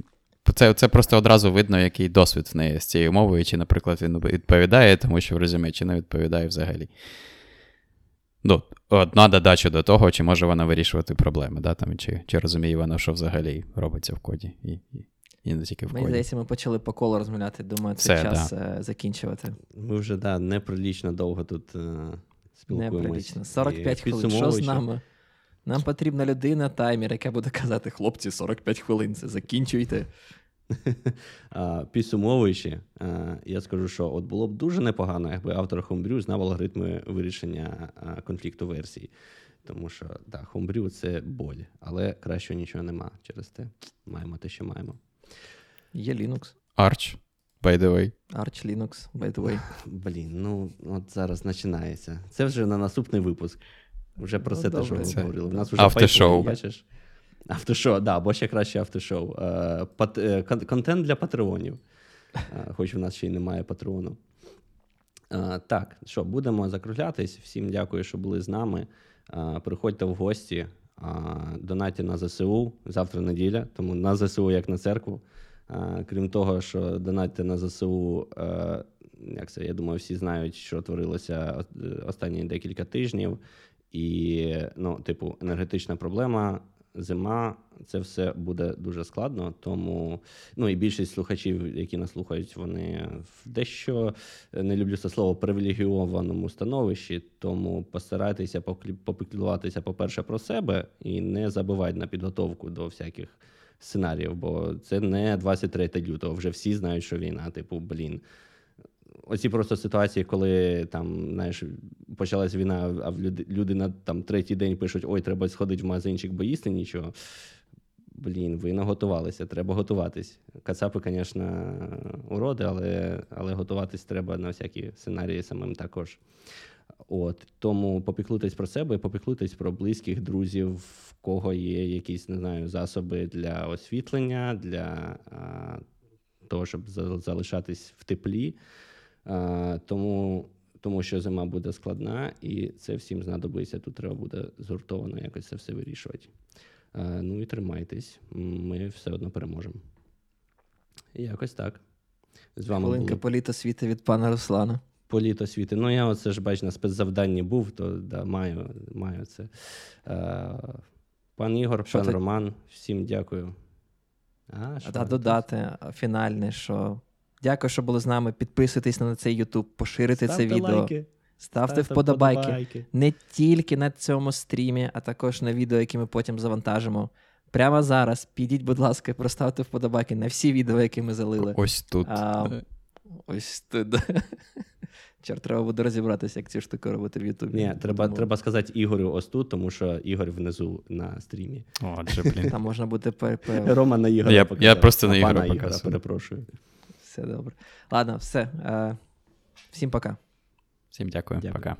Це, це просто одразу видно, який досвід в неї з цією мовою, чи, наприклад, він відповідає, тому що в резюме, чи не відповідає взагалі. Ну, одна додача до того, чи може вона вирішувати проблеми, да, там, чи, чи розуміє вона, що взагалі робиться в коді, і, і, і не тільки в Мені коді. здається, ми почали по колу розмовляти. Думаю, це Все, час е, закінчувати. Ми вже да, неприлічно довго тут е, спілкуємось. Неприлічно. 45 хвилин. Що з нами? Нам потрібна людина, таймер, яка буде казати: хлопці, 45 хвилин, це закінчуйте. *laughs* Підсумовуючи, е, я скажу, що от було б дуже непогано, якби автор Homebrew знав алгоритми вирішення е, конфлікту версій. Тому що да, Homebrew — це боль, але краще нічого нема. Через те маємо те, що маємо. Є Linux. Arch, by the way. Arch Linux, by the way. *laughs* Блін, ну от зараз починається. Це вже на наступний випуск. Вже про Ну, це те, що ми говорили. У нас вже автошоу. бачиш? Автошоу, да, або ще краще автошоу. Е, пат, е, контент для патреонів. Е, хоч в нас ще й немає патреону. Так, що, будемо закруглятись. Всім дякую, що були з нами. Приходьте в гості, е, донатьте на ЗСУ. Завтра неділя, тому на ЗСУ як на церкву. Крім того, що донатьте на ЗСУ, як це, я думаю, всі знають, що творилося останні декілька тижнів. І, ну, типу, енергетична проблема, зима, це все буде дуже складно. Тому, ну і більшість слухачів, які нас слухають, вони в дещо не люблю це слово привілегіованому становищі. Тому постарайтеся попіклуватися, по-перше, про себе і не забивайте на підготовку до всяких сценаріїв, бо це не 23 лютого. Вже всі знають, що війна, типу, блін. Оці просто ситуації, коли там, знаєш, почалась війна, а люди, на там третій день пишуть: ой, треба сходити в магазинчик, бо їсти нічого. Блін, ви не готувалися, треба готуватись. Кацапи, звісно, уроди, але, але готуватись треба на всякі сценарії самим також. От тому попіклуйтесь про себе, попіклуйтесь про близьких друзів, в кого є якісь не знаю, засоби для освітлення, для а, того, щоб залишатись в теплі. А, тому, тому що зима буде складна, і це всім знадобиться. Тут треба буде згуртовано якось це все вирішувати. Ну і тримайтесь, ми все одно переможемо. Якось так. З вами Хвилинка світу від пана Руслана. Політ освіти. Ну, я оце ж бач, на спецзавданні був, то да, маю, маю це. Пан Ігор, Що пан ти- Роман, всім дякую. А, що? Та додати фінальне, що дякую, що були з нами. Підписуйтесь на цей YouTube, поширюйте це відео, лайки, ставте вподобайки. Не тільки на цьому стрімі, а також на відео, які ми потім завантажимо. Прямо зараз підіть, будь ласка, проставте вподобайки на всі відео, які ми залили. Ось тут. А, ось тут. *laughs* Чорт, треба буде розібратися, як цю штуку робити в Ютубі. Ні, треба, Тому треба сказати Ігорю ось тут, тому що Ігор внизу на стрімі. Отже, блін. Там можна буде Рома на Ігора. Я- я просто на а Ігора показую. перепрошую. Все добре. Ладно, все. Е, Всім пока. Всім дякую. Дякую. Пока.